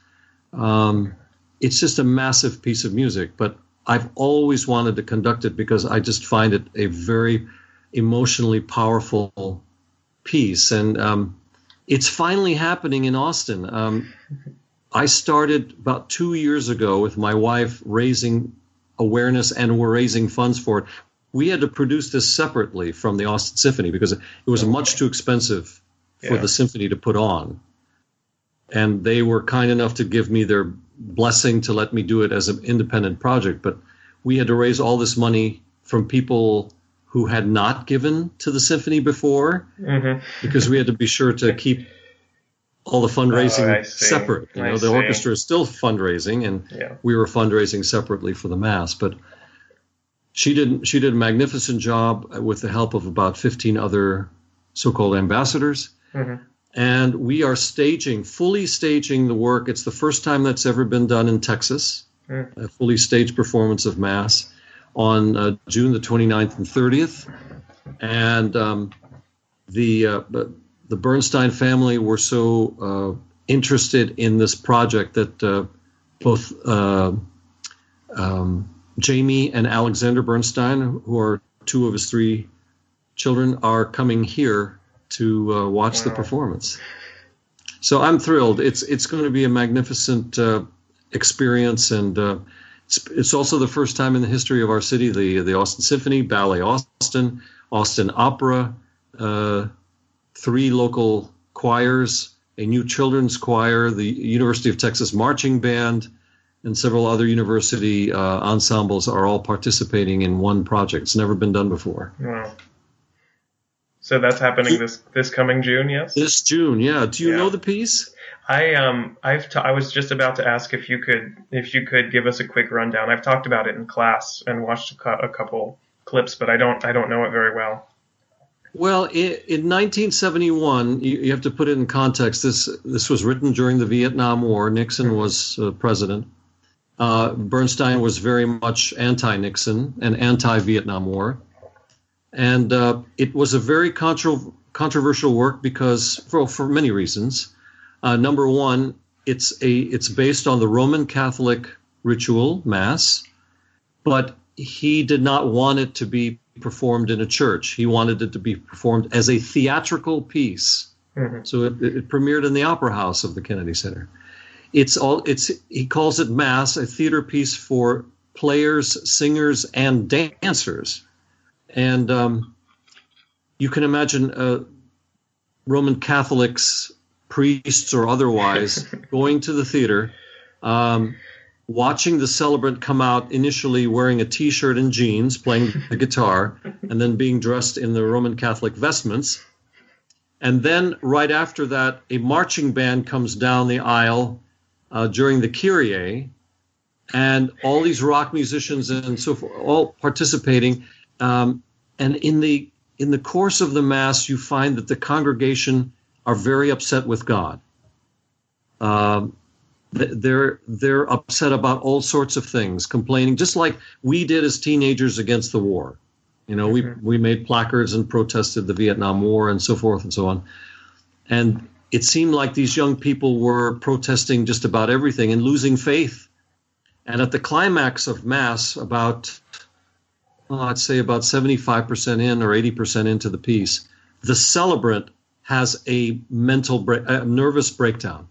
Um, it's just a massive piece of music, but I've always wanted to conduct it because I just find it a very emotionally powerful piece, and um, it's finally happening in Austin. Um, I started about two years ago with my wife raising awareness, and we're raising funds for it. We had to produce this separately from the Austin Symphony because it was much too expensive for yeah. the symphony to put on. And they were kind enough to give me their blessing to let me do it as an independent project. But we had to raise all this money from people who had not given to the symphony before mm-hmm. because we had to be sure to keep all the fundraising oh, separate. You know, the see. orchestra is still fundraising, and yeah. we were fundraising separately for the mass. But she did she did a magnificent job with the help of about 15 other so-called ambassadors. Mm-hmm. And we are staging, fully staging the work. It's the first time that's ever been done in Texas, mm. a fully staged performance of Mass on uh, June the 29th and 30th. And um, the, uh, the Bernstein family were so uh, interested in this project that uh, both uh, um, Jamie and Alexander Bernstein, who are two of his three children, are coming here to uh, watch wow. the performance. So I'm thrilled. It's it's going to be a magnificent uh, experience, and uh, it's, it's also the first time in the history of our city the the Austin Symphony, Ballet Austin, Austin Opera, uh, three local choirs, a new children's choir, the University of Texas Marching Band, and several other university uh, ensembles are all participating in one project. It's never been done before. Wow. So that's happening this this coming June, yes. This June, yeah. Do you yeah. know the piece? I um I've t- I was just about to ask if you could if you could give us a quick rundown. I've talked about it in class and watched a, cu- a couple clips, but I don't I don't know it very well. Well, in, in 1971, you, you, have to put it in context. This this was written during the Vietnam War. Nixon mm-hmm. was uh, president. Uh, Bernstein was very much anti-Nixon and anti-Vietnam War, and uh, it was a very contro- controversial work because for for many reasons. Uh, number one, it's a it's based on the Roman Catholic ritual Mass, but he did not want it to be performed in a church. He wanted it to be performed as a theatrical piece. Mm-hmm. So it, it, premiered in the Opera House of the Kennedy Center. It's all it's he calls it mass, a theater piece for players, singers, and dancers. And um, you can imagine uh, Roman Catholics, priests or otherwise, going to the theater. Um, watching the celebrant come out initially wearing a t-shirt and jeans playing the guitar and then being dressed in the roman catholic vestments and then right after that a marching band comes down the aisle uh, during the kyrie and all these rock musicians and so forth all participating um, and in the in the course of the mass you find that the congregation are very upset with god um, they're they're upset about all sorts of things, complaining, just like we did as teenagers against the war. You know, mm-hmm. we we made placards and protested the Vietnam War and so forth and so on. And it seemed like these young people were protesting just about everything and losing faith. And at the climax of mass, about well, I'd say about 75% in or 80% into the piece, the celebrant has a mental break, a nervous breakdown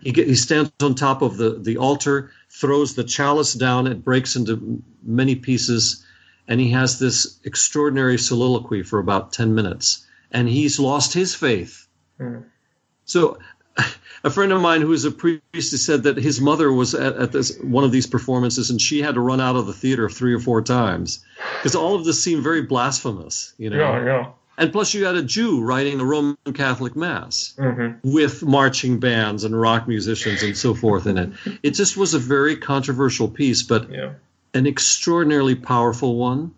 he, get, he stands on top of the, the altar, throws the chalice down, it breaks into many pieces, and he has this extraordinary soliloquy for about 10 minutes. And he's lost his faith. Mm. So, a friend of mine who is a priest said that his mother was at, at this one of these performances and she had to run out of the theater three or four times because all of this seemed very blasphemous, you know. Yeah, yeah. And plus, you had a Jew writing a Roman Catholic Mass mm-hmm. with marching bands and rock musicians and so forth in it. It just was a very controversial piece, but yeah. an extraordinarily powerful one.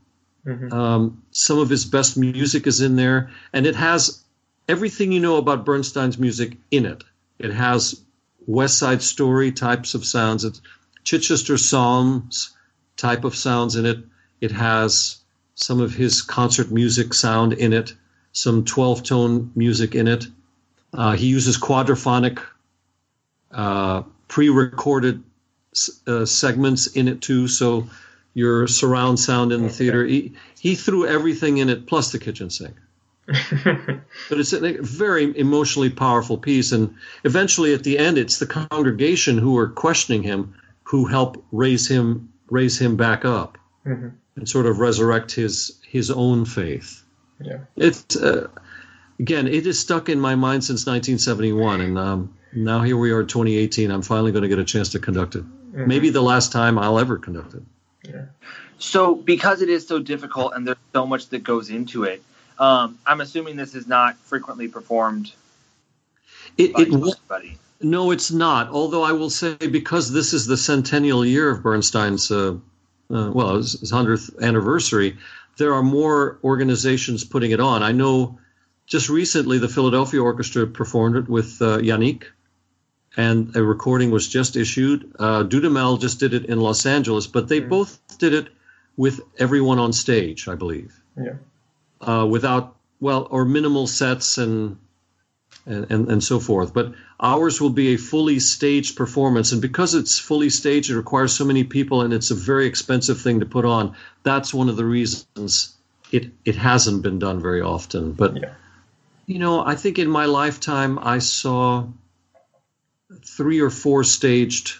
Mm-hmm. Um, some of his best music is in there, and it has everything you know about Bernstein's music in it. It has West Side Story types of sounds, it's Chichester Psalms type of sounds in it. It has some of his concert music sound in it, some 12 tone music in it. Uh, he uses quadraphonic uh, pre recorded uh, segments in it too, so your surround sound in the theater. He, he threw everything in it plus the kitchen sink. But it's a very emotionally powerful piece, and eventually at the end, it's the congregation who are questioning him who help raise him raise him back up. Mm-hmm and sort of resurrect his his own faith. Yeah. It's uh, again, it is stuck in my mind since 1971, and um, now here we are, 2018. I'm finally going to get a chance to conduct it. Mm-hmm. Maybe the last time I'll ever conduct it. Yeah. So, because it is so difficult and there's so much that goes into it, um, I'm assuming this is not frequently performed. It, it No, it's not. Although I will say, because this is the centennial year of Bernstein's uh, uh, well, his, his 100th anniversary, there are more organizations putting it on. I know just recently the Philadelphia Orchestra performed it with uh, Yannick, and a recording was just issued. Uh, Dudamel just did it in Los Angeles, but they mm. both did it with everyone on stage, I believe. Yeah. Uh, without, well, or minimal sets and and, and, and so forth. But ours will be a fully staged performance. And because it's fully staged, it requires so many people and it's a very expensive thing to put on. That's one of the reasons it, it hasn't been done very often. But, Yeah. you know, I think in my lifetime, I saw three or four staged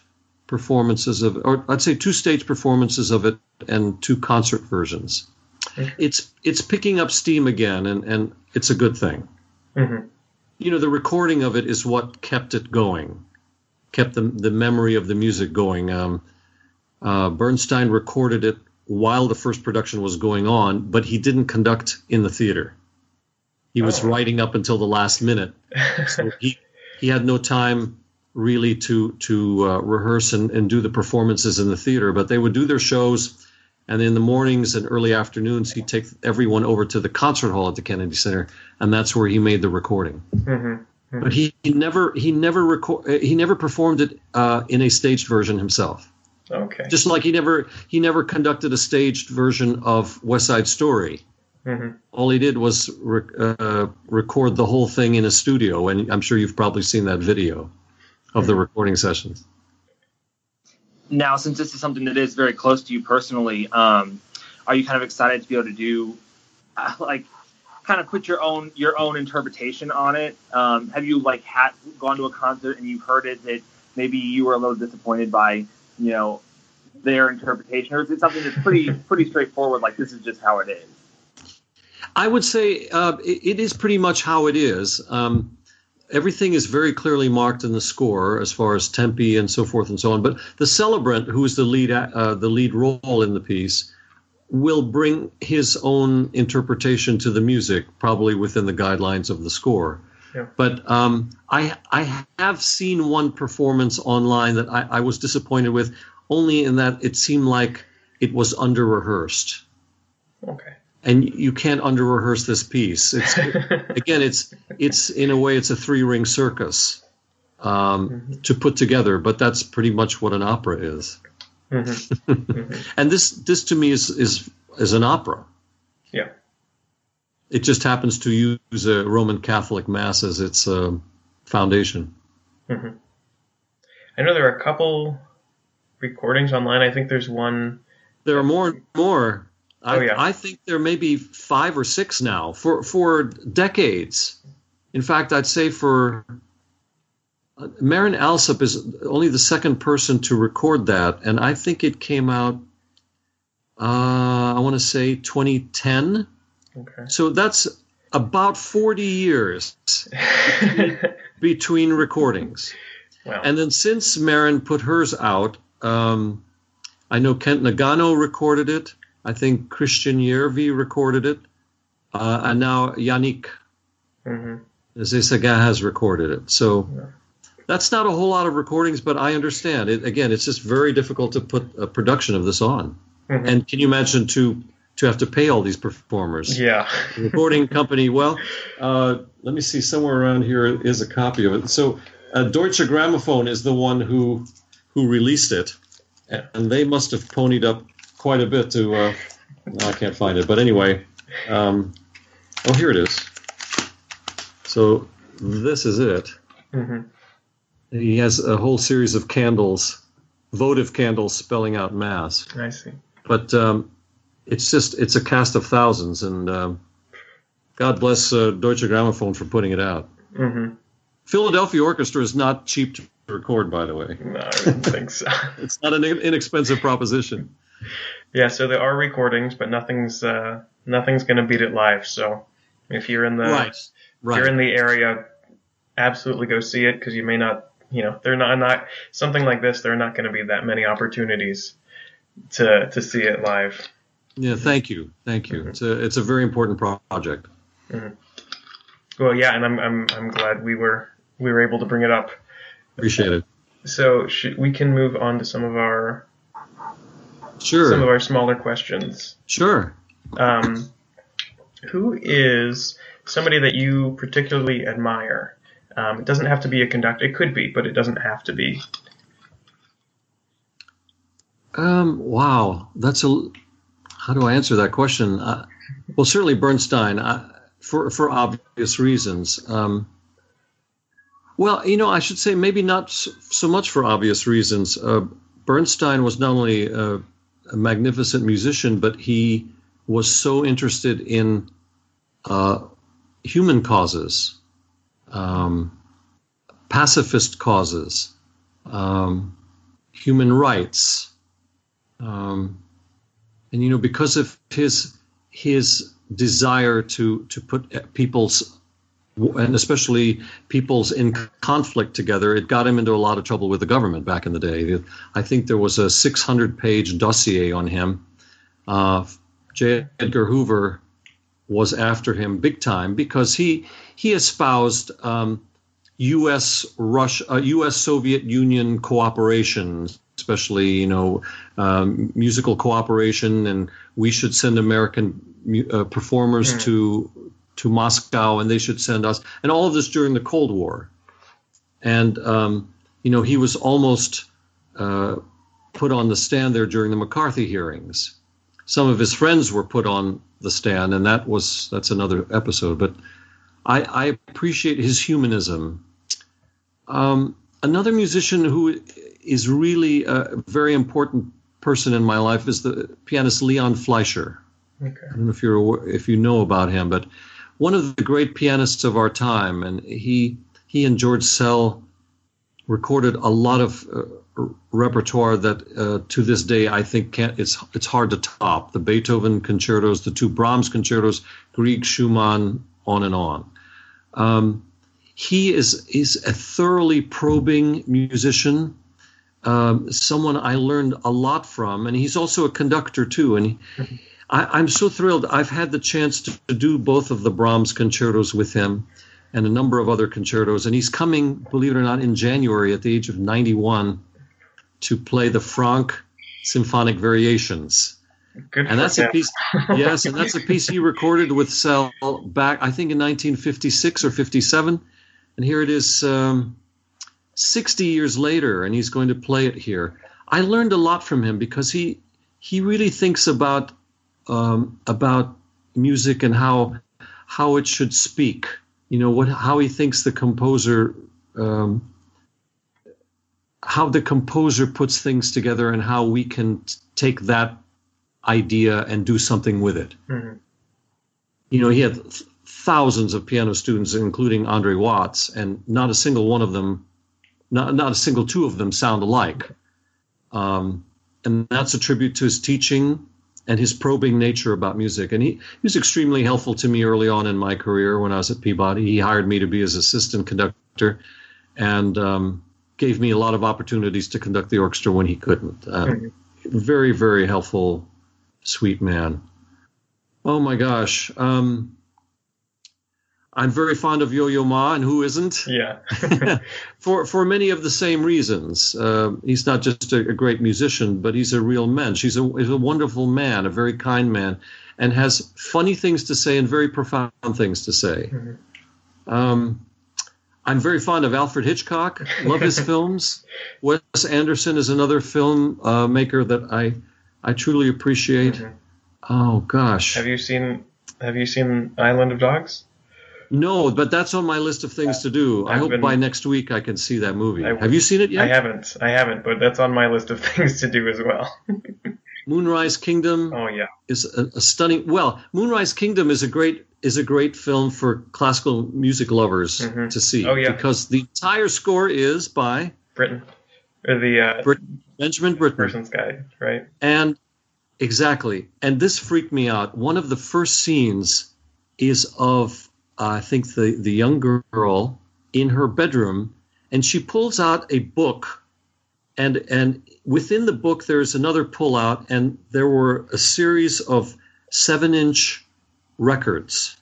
performances of, or I'd say two stage performances of it and two concert versions. It's it's picking up steam again, and, and it's a good thing. Hmm you know the recording of it is what kept it going kept the, the memory of the music going. Um, uh, bernstein recorded it while the first production was going on but he didn't conduct in the theater. He was Oh. writing up until the last minute. So he, he had no time really to to uh, rehearse and, and do the performances in the theater but they would do their shows and in the mornings and early afternoons he'd take everyone over to the concert hall at the kennedy center and that's where he made the recording hmm but he, he never he never record he never performed it uh, in a staged version himself. Okay. Just like he never he never conducted a staged version of West Side Story. hmm All he did was rec- uh, record the whole thing in a studio, and I'm sure you've probably seen that video of the recording sessions. Now, since this is something that is very close to you personally, um, are you kind of excited to be able to do, uh, like, kind of put your own your own interpretation on it? Um, have you like had gone to a concert and you've heard it that maybe you were a little disappointed by, you know, their interpretation, or is it something that's pretty pretty straightforward? Like this is just how it is. I would say uh, it, it is pretty much how it is. Um, everything is very clearly marked in the score as far as tempi and so forth and so on. But the celebrant, who is the lead uh, the lead role in the piece, will bring his own interpretation to the music, probably within the guidelines of the score. Yeah. But um, I I have seen one performance online that I, I was disappointed with, only in that it seemed like it was under rehearsed Okay. And you can't under rehearse this piece. It's again, it's it's in a way it's a three ring circus um, to put together, but that's pretty much what an opera is. hmm And this this to me is is is an opera. Yeah. It just happens to use a Roman Catholic mass as its uh, foundation. I know there are a couple recordings online. I think there's one. There are more and more. I, Oh, yeah. I think there may be five or six now for for decades. In fact, I'd say for uh, Marin Alsop is only the second person to record that, and I think it came out. Uh, I want to say 2010. Okay. So that's about 40 years between recordings. wow. And then since Marin put hers out, um, I know Kent Nagano recorded it. I think Kristjan Järvi recorded it. Uh, and now Yannick hmm Nézet-Séguin has recorded it. So Yeah. that's not a whole lot of recordings, but I understand. It, again, it's just very difficult to put a production of this on. Mhm. And can you imagine to to have to pay all these performers? Yeah. The recording company. Well, uh, let me see. Somewhere around here is a copy of it. So, uh, Deutsche Grammophon is the one who who released it, and they must have ponied up quite a bit to. Uh, no, I can't find it, but anyway. Um, oh, here it is. So this is it. hmm He has a whole series of candles, votive candles spelling out mass I see. but um, it's just it's a cast of thousands, and um, God bless uh, Deutsche Grammophon for putting it out. hmm Philadelphia Orchestra is not cheap to record, by the way. No, I didn't think so. It's not an inexpensive proposition. Yeah, so there are recordings, but nothing's uh, nothing's going to beat it live. So if you're in the right, if you're in the area, absolutely go see it because you may not, you know, they're not not something like this. There are not going to be that many opportunities to to see it live. Yeah, thank you, thank you. It's a it's a very important pro- project. Well, yeah, and I'm I'm I'm glad we were we were able to bring it up. Appreciate it. So should, we can move on to some of our some of our smaller questions. sure. Um, who is somebody that you particularly admire? Um, it doesn't have to be a conductor. It could be, but it doesn't have to be. Um, wow, that's a. How do I answer that question? Uh, well, certainly Bernstein, uh, for for obvious reasons. Um, Well, you know, I should say maybe not so much for obvious reasons. Uh, Bernstein was not only a, magnificent musician, but he was so interested in uh, human causes, um, pacifist causes, um, human rights, um, and you know, because of his his desire to to put people's and especially people's in conflict together, it got him into a lot of trouble with the government back in the day. I think there was a 600 page dossier on him. Uh, J. Edgar Hoover was after him big time because he he espoused um, U.S. Russia, uh, U.S. Soviet Union cooperation, especially you know um, musical cooperation, and we should send American uh, performers mm. to to Moscow, and they should send us, and all of this during the Cold War. And um, you know, he was almost uh, put on the stand there during the McCarthy hearings. Some of his friends were put on the stand, and that was that's another episode. But I, I appreciate his humanism. Um, another musician who is really a very important person in my life is the pianist Leon Fleisher. Okay. I don't know if you're if you know about him, but one of the great pianists of our time, and he he and George Szell recorded a lot of uh, repertoire that uh, to this day I think can't, it's it's hard to top. The Beethoven concertos, the two Brahms concertos, Grieg, Schumann, on and on. Um, he is is a thoroughly probing musician, um, someone I learned a lot from, and he's also a conductor too. And he. I, am so thrilled. I've had the chance to, to, do both of the Brahms concertos with him and a number of other concertos. And he's coming, believe it or not, in January at the age of 91 to play the Franck Symphonic Variations. Good and that's him. a piece, yes, and that's a piece he recorded with Szell back, I think, in 1956 or 57. And here it is, um, 60 years later, and he's going to play it here. I learned a lot from him because he he really thinks about um, about music and how how it should speak. You know what how he thinks the composer um, how the composer puts things together and how we can t- take that idea and do something with it. Mm-hmm. You know, he had th- thousands of piano students, including Andre Watts, and not a single one of them, not, not a single two of them sound alike. Um, and that's a tribute to his teaching and his probing nature about music. And he, he was extremely helpful to me early on in my career when I was at Peabody. He hired me to be his assistant conductor and um, gave me a lot of opportunities to conduct the orchestra when he couldn't. Uh. Very, very helpful, sweet man. Oh my gosh. Um, I'm very fond of Yo-Yo Ma, and who isn't? Yeah. for for many of the same reasons. Uh, he's not just a, a, great musician, but he's a real man. She's a he's a wonderful man, a very kind man, and has funny things to say and very profound things to say. Mm-hmm. Um, I'm very fond of Alfred Hitchcock. Love his films. Wes Anderson is another film uh, maker that I I truly appreciate. Mm-hmm. Oh gosh. Have you seen Have you seen Island of Dogs? No, but that's on my list of things to do. I've i hope been, by next week I can see that movie. I, Have you seen it yet? I haven't. I haven't, but that's on my list of things to do as well. Moonrise Kingdom. Oh yeah, is a, a, stunning. Well, Moonrise Kingdom is a great is a great film for classical music lovers mm-hmm. to see. Oh yeah, because the entire score is by Britten or the uh, Britten, Benjamin Britten. Person's Guide, right? And exactly, and this freaked me out. One of the first scenes is of I think the the young girl in her bedroom, and she pulls out a book, and and within the book there's another pullout, and there were a series of seven inch records,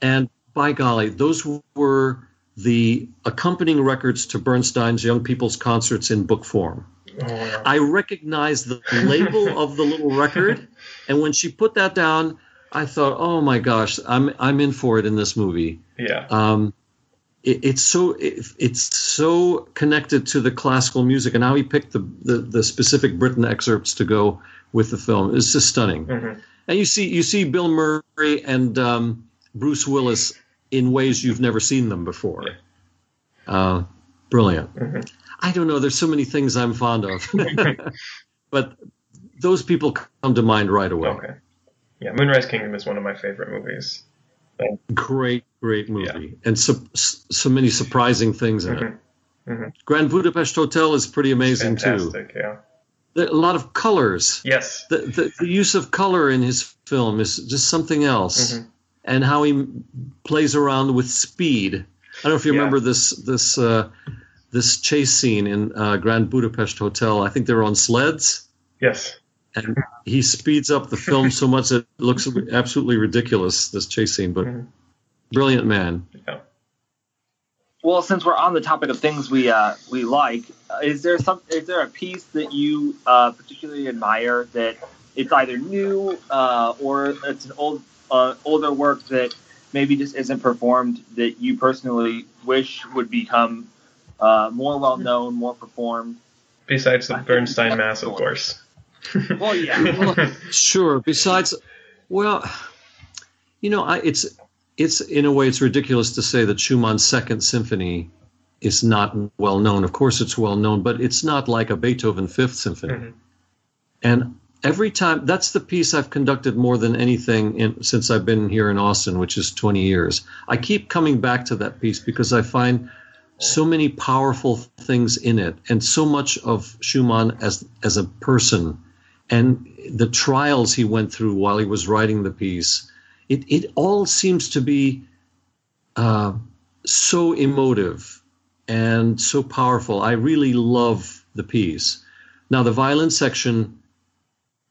and by golly, those were the accompanying records to Bernstein's Young People's Concerts in book form. Oh, I recognized the label of the little record, and when she put that down, I thought, oh my gosh, I'm I'm in for it in this movie. Yeah. Um, it, it's so it, it's so connected to the classical music, and how he picked the, the, the specific Britten excerpts to go with the film is just stunning. Mm-hmm. And you see you see Bill Murray and um, Bruce Willis in ways you've never seen them before. Uh, brilliant. Mhm. I don't know. There's so many things I'm fond of, but those people come to mind right away. Okay. Yeah, Moonrise Kingdom is one of my favorite movies. Great, great movie, and so so many surprising things in it. Mhm. Mhm. Grand Budapest Hotel is pretty amazing too. Yeah. There a lot of colors. Yes. The, the the use of color in his film is just something else, Mhm. and how he plays around with speed. I don't know if you Yeah. remember this this uh, this chase scene in uh, Grand Budapest Hotel. I think they're on sleds. Yes. And he speeds up the film so much that it looks absolutely ridiculous this chase scene but Mhm. brilliant man Yeah. Well, since we're on the topic of things we uh, we like, uh, is there some is there a piece that you uh, particularly admire that it's either new uh, or it's an old uh, older work that maybe just isn't performed that you personally wish would become uh, more well known, more performed? Besides the Bernstein Mass, of course. Well, yeah. Well, sure besides well you know I, it's it's in a way it's ridiculous to say that schumann's second symphony is not well known of course it's well known but it's not like a beethoven fifth symphony Mhm. and every time that's the piece i've conducted more than anything in, since i've been here in austin which is 20 years i keep coming back to that piece because i find so many powerful things in it and so much of schumann as as a person and the trials he went through while he was writing the piece it, it all seems to be uh, so emotive and so powerful i really love the piece now the violin section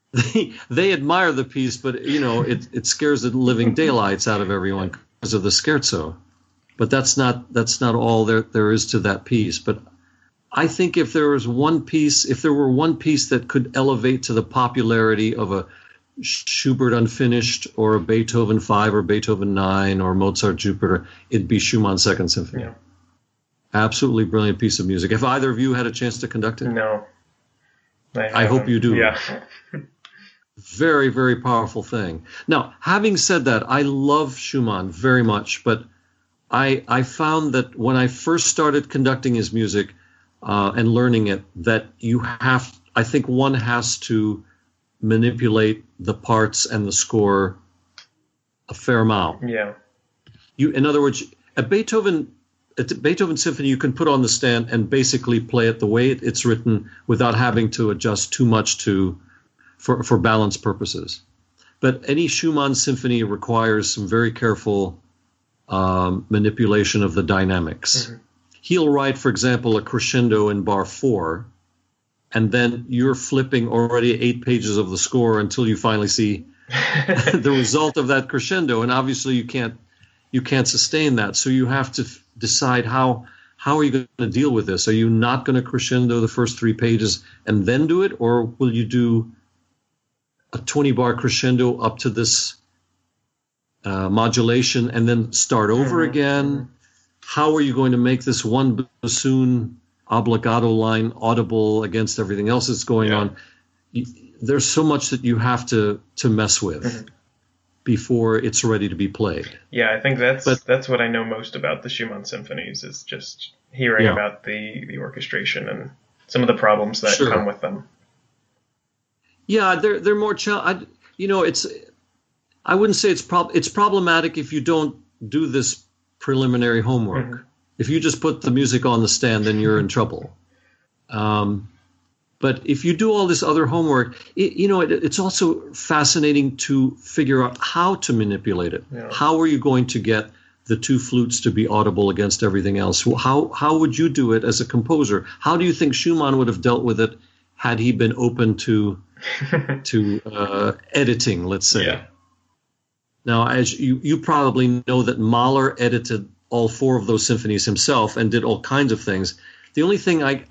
they they admire the piece, but you know it it scares the living daylights out of everyone because of the scherzo. But that's not that's not all there there is to that piece. But I think if there was one piece, if there were one piece that could elevate to the popularity of a Schubert Unfinished or a Beethoven Five or Beethoven Nine or Mozart Jupiter, it'd be Schumann's Second Symphony. Yeah. Absolutely brilliant piece of music. Have either of you had a chance to conduct it? No. I hope you do. Yeah. very very powerful thing now having said that i love schumann very much but i i found that when i first started conducting his music uh, and learning it that you have i think one has to manipulate the parts and the score a fair amount. Yeah. you in other words a beethoven a beethoven symphony you can put on the stand and basically play it the way it- it's written without having to adjust too much to for, for balance purposes. But any schumann symphony requires some very careful um, manipulation of the dynamics he'll write for example a crescendo in bar four and then you're flipping already eight pages of the score until you finally see the result of that crescendo and obviously you can't you can't sustain that. So you have to f- decide how how are you going to deal with this? Are you not going to crescendo the first three pages and then do it or will you do a 20 bar crescendo up to this uh, modulation and then start over Mhm, again how are you going to make this one bassoon obligato line audible against everything else that's going Yeah. on there's so much that you have to to mess with Mhm. before it's ready to be played Yeah, I think that's But- that's what I know most about the Schumann symphonies is just hearing Yeah. about the the orchestration and some of the problems that Sure. come with them. yeah they're they're more chal- I, you know it's i wouldn't say it's prob- it's problematic if you don't do this preliminary homework Mhm. if you just put the music on the stand then you're in trouble um, but if you do all this other homework it, you know it, it's also fascinating to figure out how to manipulate it Yeah. how are you going to get the two flutes to be audible against everything else how how would you do it as a composer how do you think schumann would have dealt with it had he been open to to uh, editing, let's say. Yeah. Now, as you, you probably know that Mahler edited all four of those symphonies himself and did all kinds of things. The only thing I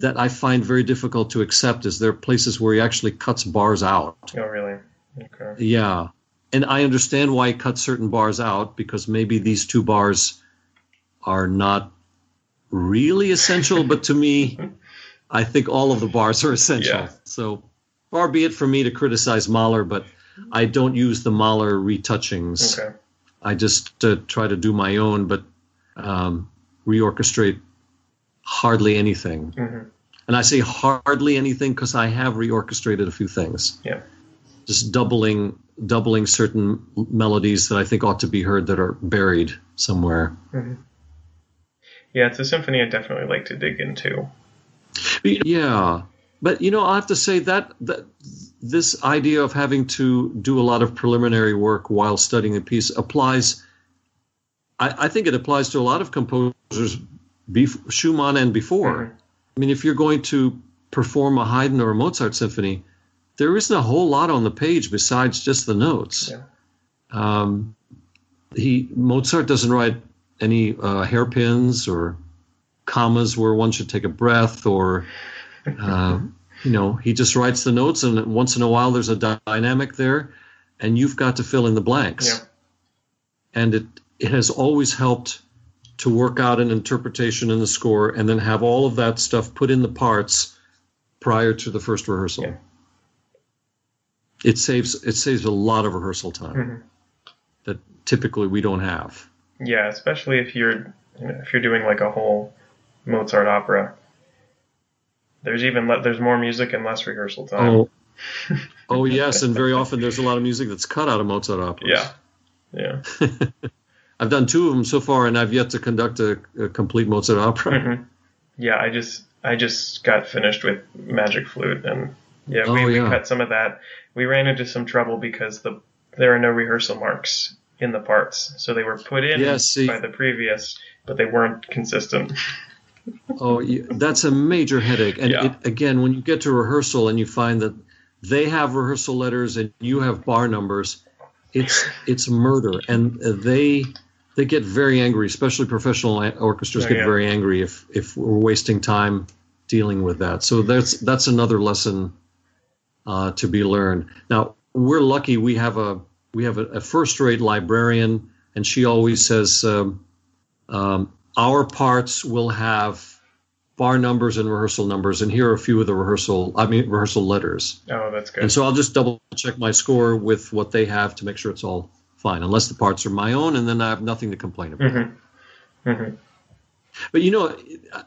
that I find very difficult to accept is there are places where he actually cuts bars out. Oh, really? Okay. Yeah. And I understand why he cuts certain bars out because maybe these two bars are not really essential, but to me, I think all of the bars are essential. Yeah. So far be it from me to criticize Mahler, but I don't use the Mahler retouchings. Okay. I just uh, try to do my own, but um, reorchestrate hardly anything. Mhm. And I say hardly anything because I have reorchestrated a few things. Yeah. Just doubling doubling certain melodies that I think ought to be heard that are buried somewhere. Yeah, it's a symphony I definitely like to dig into. Yeah, but you know, I have to say that that this idea of having to do a lot of preliminary work while studying a piece applies. I, I think it applies to a lot of composers, bef- Schumann and before. Mhm. I mean, if you're going to perform a Haydn or a Mozart symphony, there isn't a whole lot on the page besides just the notes. Yeah. Um, he Mozart doesn't write any uh, hairpins or commas where one should take a breath, or uh, you know, he just writes the notes, and once in a while there's a dy- dynamic there, and you've got to fill in the blanks. Yeah. And it it has always helped to work out an interpretation in the score, and then have all of that stuff put in the parts prior to the first rehearsal. Yeah. It saves it saves a lot of rehearsal time Mhm. that typically we don't have. Yeah, especially if you're if you're doing like a whole Mozart opera. There's even le- there's more music and less rehearsal time. Oh, oh yes, and very often there's a lot of music that's cut out of Mozart operas. Yeah. Yeah. I've done two of them so far, and I've yet to conduct a, a complete Mozart opera. hmm Yeah, I just I just got finished with Magic Flute, and yeah, we, Oh, we yeah. cut some of that. We ran into some trouble because the there are no rehearsal marks in the parts, so they were put in see- by the previous, but they weren't consistent. Oh, yeah, that's a major headache. And Yeah. it, again, when you get to rehearsal and you find that they have rehearsal letters and you have bar numbers, it's it's murder, and they they get very angry. Especially professional orchestras Oh, get yeah. very angry if if we're wasting time dealing with that. So that's that's another lesson uh, to be learned. Now we're lucky we have a we have a, a first rate librarian, and she always says. Um, um, our parts will have bar numbers and rehearsal numbers, and here are a few of the rehearsal, I mean, rehearsal letters. Oh, that's good. And so I'll just double check my score with what they have to make sure it's all fine, unless the parts are my own, and then I have nothing to complain about. hmm hmm But you know,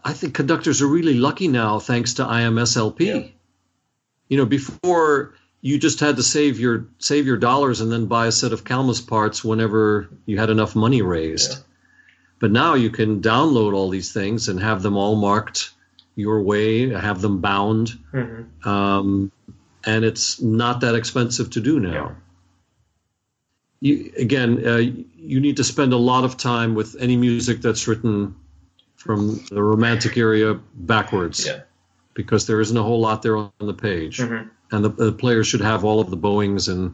I think conductors are really lucky now, thanks to IMSLP. Yeah. You know, before you just had to save your save your dollars and then buy a set of Kalmus parts whenever you had enough money raised. Yeah. But now you can download all these things and have them all marked your way, have them bound, hmm um, and it's not that expensive to do now. Yeah. You, again, uh, you need to spend a lot of time with any music that's written from the Romantic era backwards, Yeah. because there isn't a whole lot there on the page, hmm and the, the players should have all of the bowings and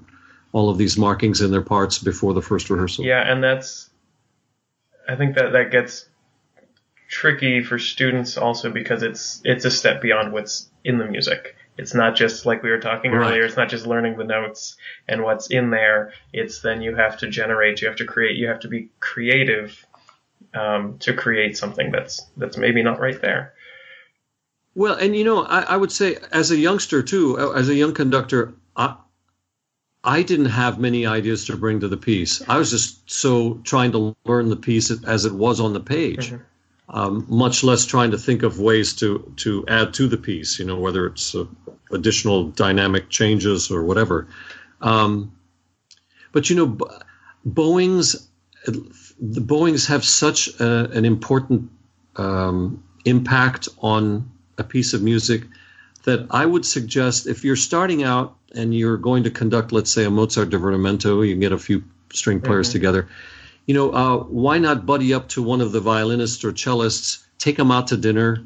all of these markings in their parts before the first rehearsal. Yeah, and that's I think that that gets tricky for students also because it's it's a step beyond what's in the music. It's not just like we were talking Right. earlier, it's not just learning the notes and what's in there. It's then you have to generate, you have to create, you have to be creative um, to create something that's that's maybe not right there. Well, and you know, I, I would say as a youngster too, as a young conductor, I, I didn't have many ideas to bring to the piece. I was just so trying to learn the piece as it was on the page, Mhm. um, much less trying to think of ways to to add to the piece. You know, whether it's uh, additional dynamic changes or whatever. Um, but you know, b- bowings the bowings have such a, an important um, impact on a piece of music that I would suggest if you're starting out and you're going to conduct, let's say, a Mozart divertimento, you can get a few string players Mhm. together. You know, uh, why not buddy up to one of the violinists or cellists, take them out to dinner,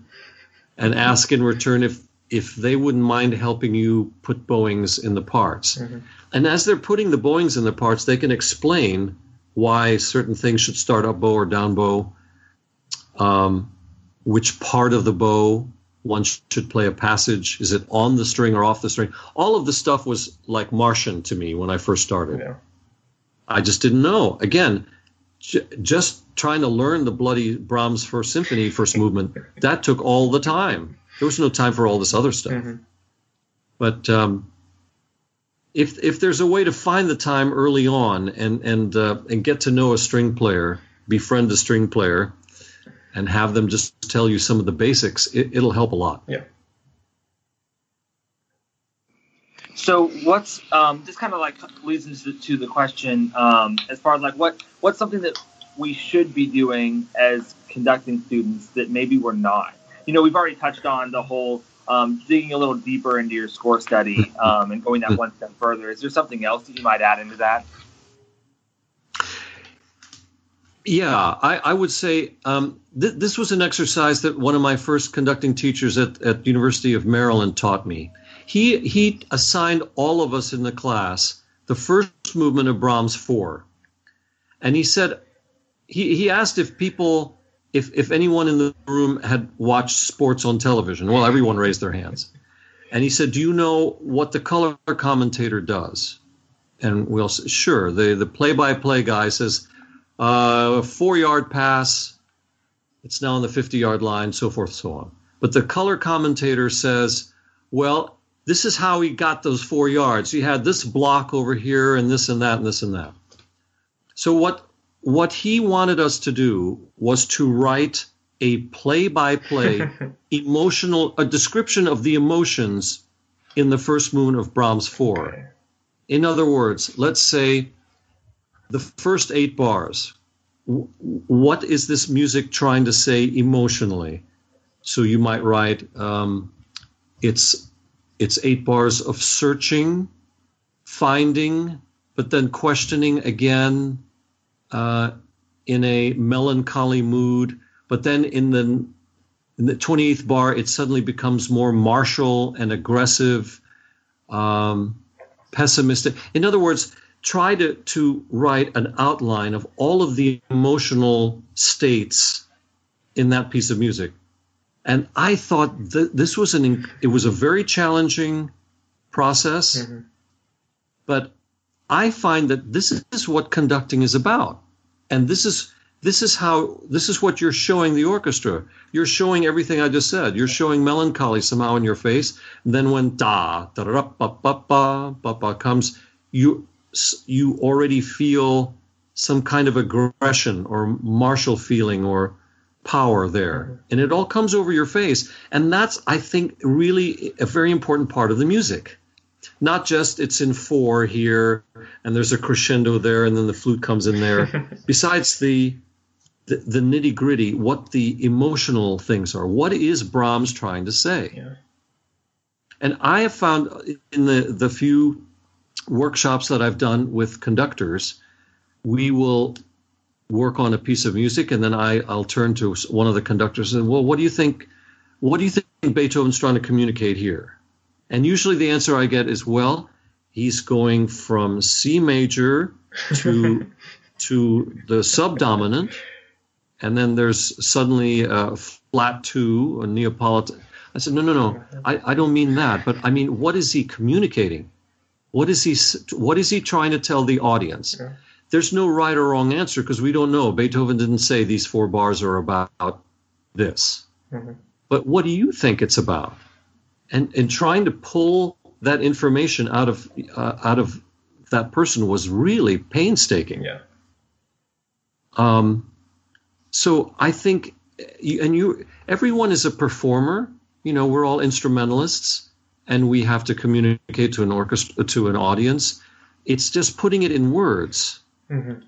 and ask in return if if they wouldn't mind helping you put bowings in the parts. Mhm. And as they're putting the bowings in the parts, they can explain why certain things should start up bow or down bow, um, which part of the bow one should play a passage. Is it on the string or off the string? All of the stuff was like Martian to me when I first started. Yeah. I just didn't know. Again, j- just trying to learn the bloody Brahms First Symphony, first movement, that took all the time. There was no time for all this other stuff. Mhm. But um, if if there's a way to find the time early on and and uh, and get to know a string player, befriend a string player, and have them just tell you some of the basics, it, it'll help a lot. Yeah. So what's um, this kind of like leads into to the question um, as far as like what what's something that we should be doing as conducting students that maybe we're not. You know, we've already touched on the whole um, digging a little deeper into your score study um, and going that one step further. Is there something else that you might add into that? Yeah, I, I would say um, th- this was an exercise that one of my first conducting teachers at, at University of Maryland taught me. He he assigned all of us in the class the first movement of Brahms four, and he said he he asked if people if if anyone in the room had watched sports on television. Well, everyone raised their hands, and he said, "Do you know what the color commentator does?" And we'll say, sure. The the play by play guy says uh, four yard pass. It's now on the 50 yard line, so forth, so on. But the color commentator says, well, this is how he got those four yards. He had this block over here and this and that and this and that. So what what he wanted us to do was to write a play by play emotional a description of the emotions in the first moon of Brahms 4. Okay. In other words, let's say the first eight bars. What is this music trying to say emotionally? So you might write, um, it's it's eight bars of searching, finding, but then questioning again, uh, in a melancholy mood. But then in the in the 28th bar, it suddenly becomes more martial and aggressive, um, pessimistic. In other words, try to, to write an outline of all of the emotional states in that piece of music. And I thought that this was an it was a very challenging process, Mhm. but I find that this is what conducting is about, and this is this is how this is what you're showing the orchestra. You're showing everything I just said. You're showing melancholy somehow in your face. And then when da da da ba ba ba ba ba comes, you you already feel some kind of aggression or martial feeling or power there. And it all comes over your face. And that's i think really a very important part of the music. Not just it's in four here and there's a crescendo there and then the flute comes in there. Besides the the, the nitty gritty what the emotional things are. What is brahms trying to say? Yeah. and i have found in the the few workshops that i've done with conductors we will work on a piece of music and then I, i'll turn to one of the conductors and well what do you think what do you think beethoven's trying to communicate here? And usually the answer i get is well he's going from c major to to the subdominant and then there's suddenly a flat two a neapolitan. I said no no no. I, I don't mean that but i mean what is he communicating what is he what is he trying to tell the audience Yeah. there's no right or wrong answer because we don't know beethoven didn't say these four bars are about this Mhm. but what do you think it's about and and trying to pull that information out of uh, out of that person was really painstaking Yeah. um, so I think, and you, everyone is a performer. You know, we're all instrumentalists, and we have to communicate to an orchestra, to an audience. It's just putting it in words Mhm.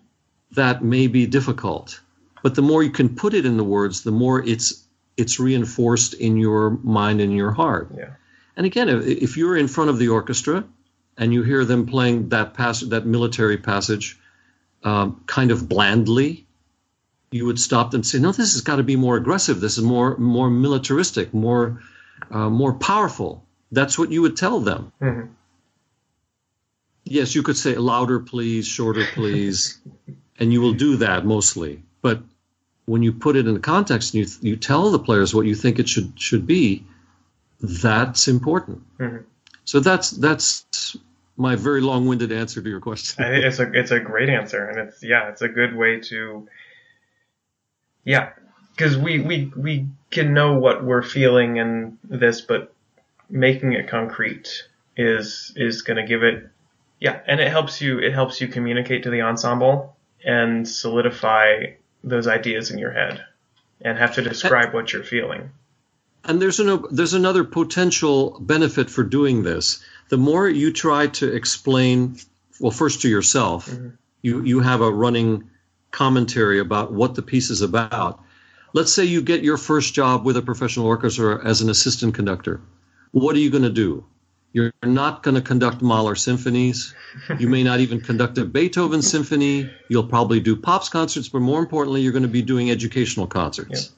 that may be difficult. But the more you can put it in the words, the more it's it's reinforced in your mind and your heart. Yeah. And again, if, if you're in front of the orchestra and you hear them playing that passage, that military passage, um, kind of blandly, you would stop them and say, "No, this has got to be more aggressive. This is more more militaristic, more uh, more powerful." That's what you would tell them. Mhm. Yes, you could say louder, please, shorter, please, and you will do that mostly. But when you put it in the context and you you tell the players what you think it should should be, that's important. Mhm. So that's that's my very long-winded answer to your question. It's a it's a great answer, and it's yeah, it's a good way to yeah, because we we we can know what we're feeling in this, but making it concrete is is going to give it yeah, and it helps you it helps you communicate to the ensemble and solidify those ideas in your head, and have to describe what you're feeling. And there's an there's another potential benefit for doing this. The more you try to explain, well, first to yourself, mm-hmm. you you have a running commentary about what the piece is about. Let's say you get your first job with a professional orchestra as an assistant conductor. What are you going to do? You're not going to conduct Mahler symphonies. You may not even conduct a Beethoven symphony. You'll probably do pops concerts, but more importantly, you're going to be doing educational concerts.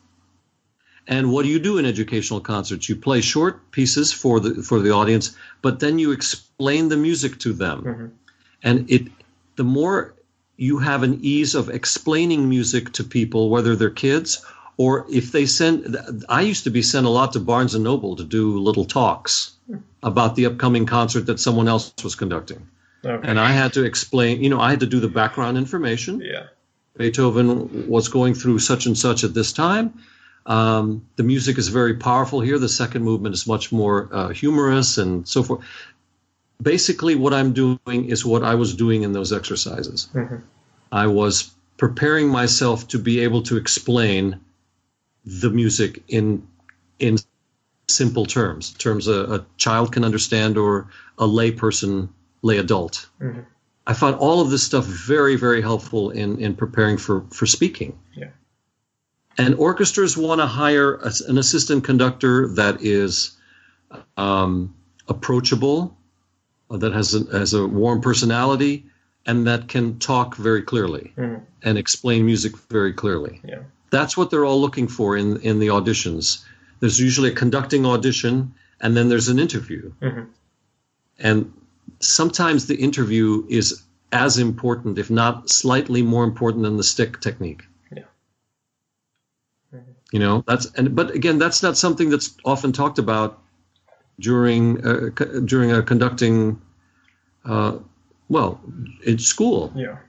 And what do you do in educational concerts? You play short pieces for the for the audience, but then you explain the music to them. Mm-hmm. And it the more you have an ease of explaining music to people, whether they're kids or if they send I used to be sent a lot to Barnes and Noble to do little talks about the upcoming concert that someone else was conducting. Okay. And I had to explain, you know, I had to do the background information. Yeah. Beethoven was going through such and such at this time. Um, the music is very powerful here. The second movement is much more uh, humorous and so forth. Basically, what I'm doing is what I was doing in those exercises. Mm-hmm. I was preparing myself to be able to explain the music in in simple terms, terms a, a child can understand or a lay person, lay adult. Mm-hmm. I found all of this stuff very, very helpful in, in preparing for, for speaking. Yeah. And orchestras want to hire a, an assistant conductor that is um, approachable, uh, that has a, has a warm personality, and that can talk very clearly mm-hmm. and explain music very clearly. Yeah. That's what they're all looking for in, in the auditions. There's usually a conducting audition, and then there's an interview. Mm-hmm. And sometimes the interview is as important, if not slightly more important, than the stick technique. Yeah. Mm-hmm. You know, that's and but again, that's not something that's often talked about during uh, during a conducting. Uh, well, in school. Yeah.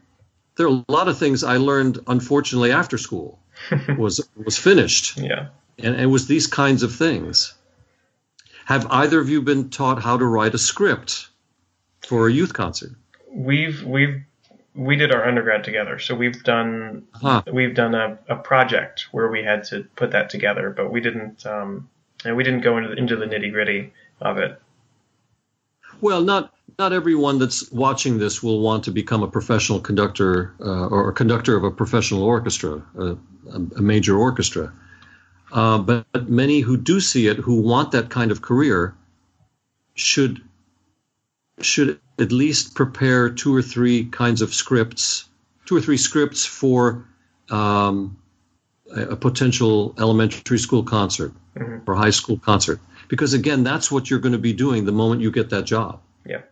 There are a lot of things I learned, unfortunately, after school was was finished. Yeah and it was these kinds of things. Have either of you been taught how to write a script for a youth concert? We've we've we did our undergrad together, so we've done huh. we've done a, a project where we had to put that together, but we didn't um, and we didn't go into the, into the nitty gritty of it. Well, not not everyone that's watching this will want to become a professional conductor uh, or a conductor of a professional orchestra, a, a major orchestra. Uh, but, but many who do see it, who want that kind of career, should should at least prepare two or three kinds of scripts, two or three scripts for um, a, a, potential elementary school concert mm-hmm. or high school concert. Because again, that's what you're going to be doing the moment you get that job. Yeah.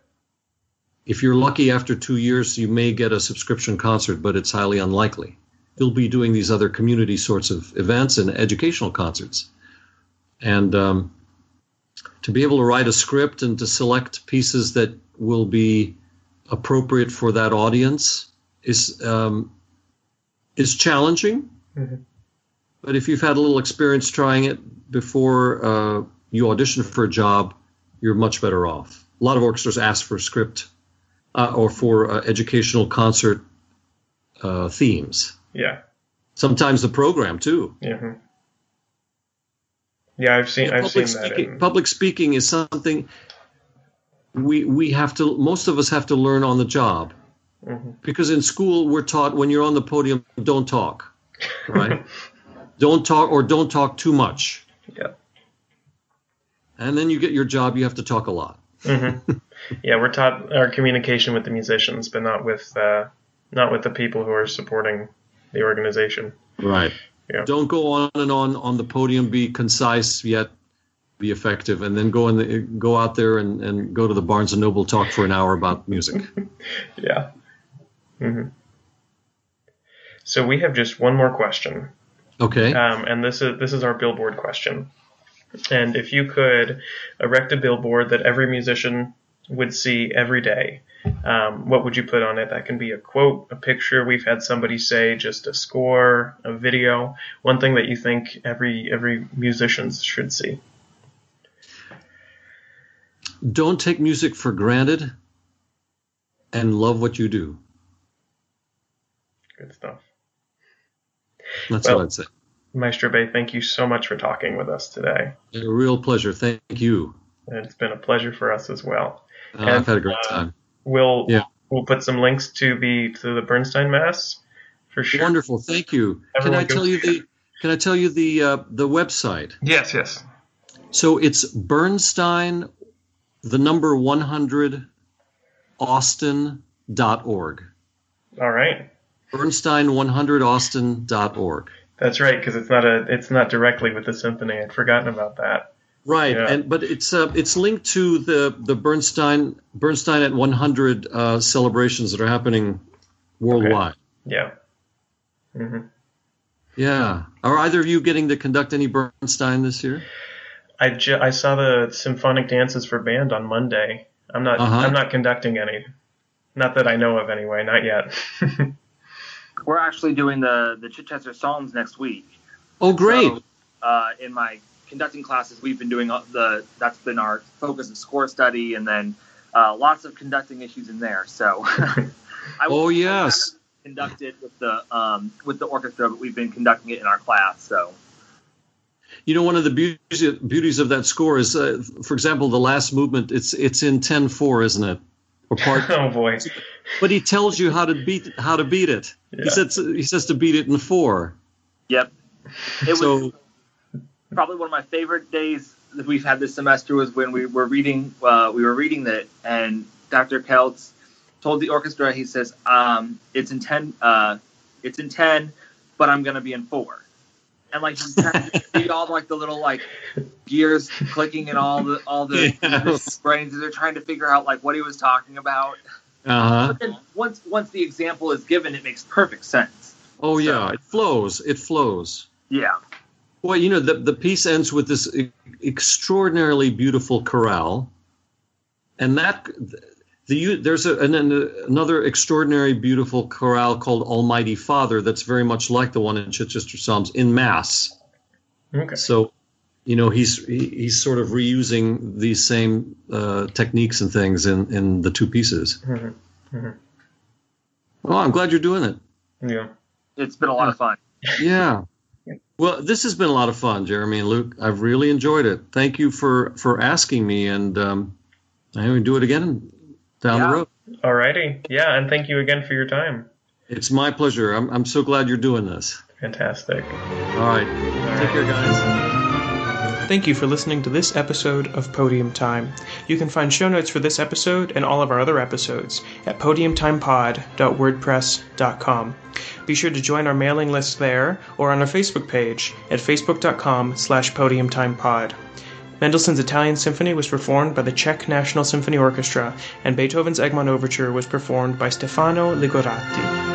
If you're lucky after two years, you may get a subscription concert, but it's highly unlikely you'll be doing these other community sorts of events and educational concerts. And um, to be able to write a script and to select pieces that will be appropriate for that audience is um, is challenging. Mm-hmm. But if you've had a little experience trying it before uh, you audition for a job, you're much better off. A lot of orchestras ask for script uh, or for uh, educational concert uh, themes. Yeah. Sometimes the program too. Mm-hmm. Yeah, I've seen. I've seen speaking, that. In... Public speaking is something we we have to. Most of us have to learn on the job, mm-hmm. because in school we're taught when you're on the podium, don't talk, right? don't talk or don't talk too much. And then you get your job, you have to talk a lot. mm-hmm. Yeah, we're taught our communication with the musicians, but not with uh, not with the people who are supporting the organization. Right. Yeah. Don't go on and on on the podium. Be concise yet be effective, and then go in the, go out there and, and go to the Barnes and Noble talk for an hour about music. yeah. Mm-hmm. So we have just one more question. Okay. Um, and this is this is our billboard question. And if you could erect a billboard that every musician would see every day, um, what would you put on it? That can be a quote, a picture. We've had somebody say just a score, a video. One thing that you think every every musician should see. Don't take music for granted, and love what you do. Good stuff. That's well, what I'd say. Maestro Bay, thank you so much for talking with us today. A real pleasure. Thank you. It's been a pleasure for us as well. Uh, and, I've had a great uh, time. We'll yeah. we'll put some links to the to the Bernstein Mass for sure. Wonderful. Thank you. Everyone can I tell you the Can I tell you the uh, the website? Yes. Yes. So it's Bernstein, the number one hundred, Austin.org. All right. Bernstein100austin.org. That's right, because it's not a it's not directly with the symphony. I'd forgotten about that. Right, yeah. and but it's uh, it's linked to the the Bernstein Bernstein at 100 uh, celebrations that are happening worldwide. Okay. Yeah. Mm-hmm. Yeah. Are either of you getting to conduct any Bernstein this year? I, ju- I saw the symphonic dances for band on Monday. I'm not uh-huh. I'm not conducting any. Not that I know of anyway, not yet. We're actually doing the the Chichester Psalms next week. Oh, great! So, uh, in my conducting classes, we've been doing the that's been our focus of score study, and then uh, lots of conducting issues in there. So, I oh yes, conducted with the um, with the orchestra, but we've been conducting it in our class. So. You know, one of the beauties, beauties of that score is, uh, for example, the last movement. It's it's in ten four, isn't it? Or part. oh boy! But he tells you how to beat how to beat it. Yeah. He says he says to beat it in four. Yep. It so, was probably one of my favorite days that we've had this semester was when we were reading uh, we were reading that and Dr. Keltz told the orchestra he says um, it's in ten uh, it's in ten but I'm gonna be in four and like you all like the little like gears clicking and all the all the, yes. the brains they're trying to figure out like what he was talking about. Uh-huh. But then once once the example is given, it makes perfect sense. Oh so, yeah, it flows. It flows. Yeah. Well, you know the the piece ends with this extraordinarily beautiful chorale, and that the there's a, an, another extraordinary beautiful chorale called Almighty Father that's very much like the one in Chichester Psalms in Mass. Okay. So, you know, he's he, he's sort of reusing these same uh, techniques and things in in the two pieces. Mm-hmm. Mm-hmm. Well, I'm glad you're doing it. Yeah, it's been a lot of fun. Yeah. Well, this has been a lot of fun, Jeremy and Luke. I've really enjoyed it. Thank you for for asking me, and um, I to do it again down yeah. the road. Alrighty, yeah, and thank you again for your time. It's my pleasure. I'm I'm so glad you're doing this. Fantastic. All right, All take right. care, guys. Thank you for listening to this episode of Podium Time. You can find show notes for this episode and all of our other episodes at podiumtimepod.wordpress.com. Be sure to join our mailing list there or on our Facebook page at facebook.com slash podiumtimepod. Mendelssohn's Italian Symphony was performed by the Czech National Symphony Orchestra, and Beethoven's Egmont Overture was performed by Stefano Ligoratti.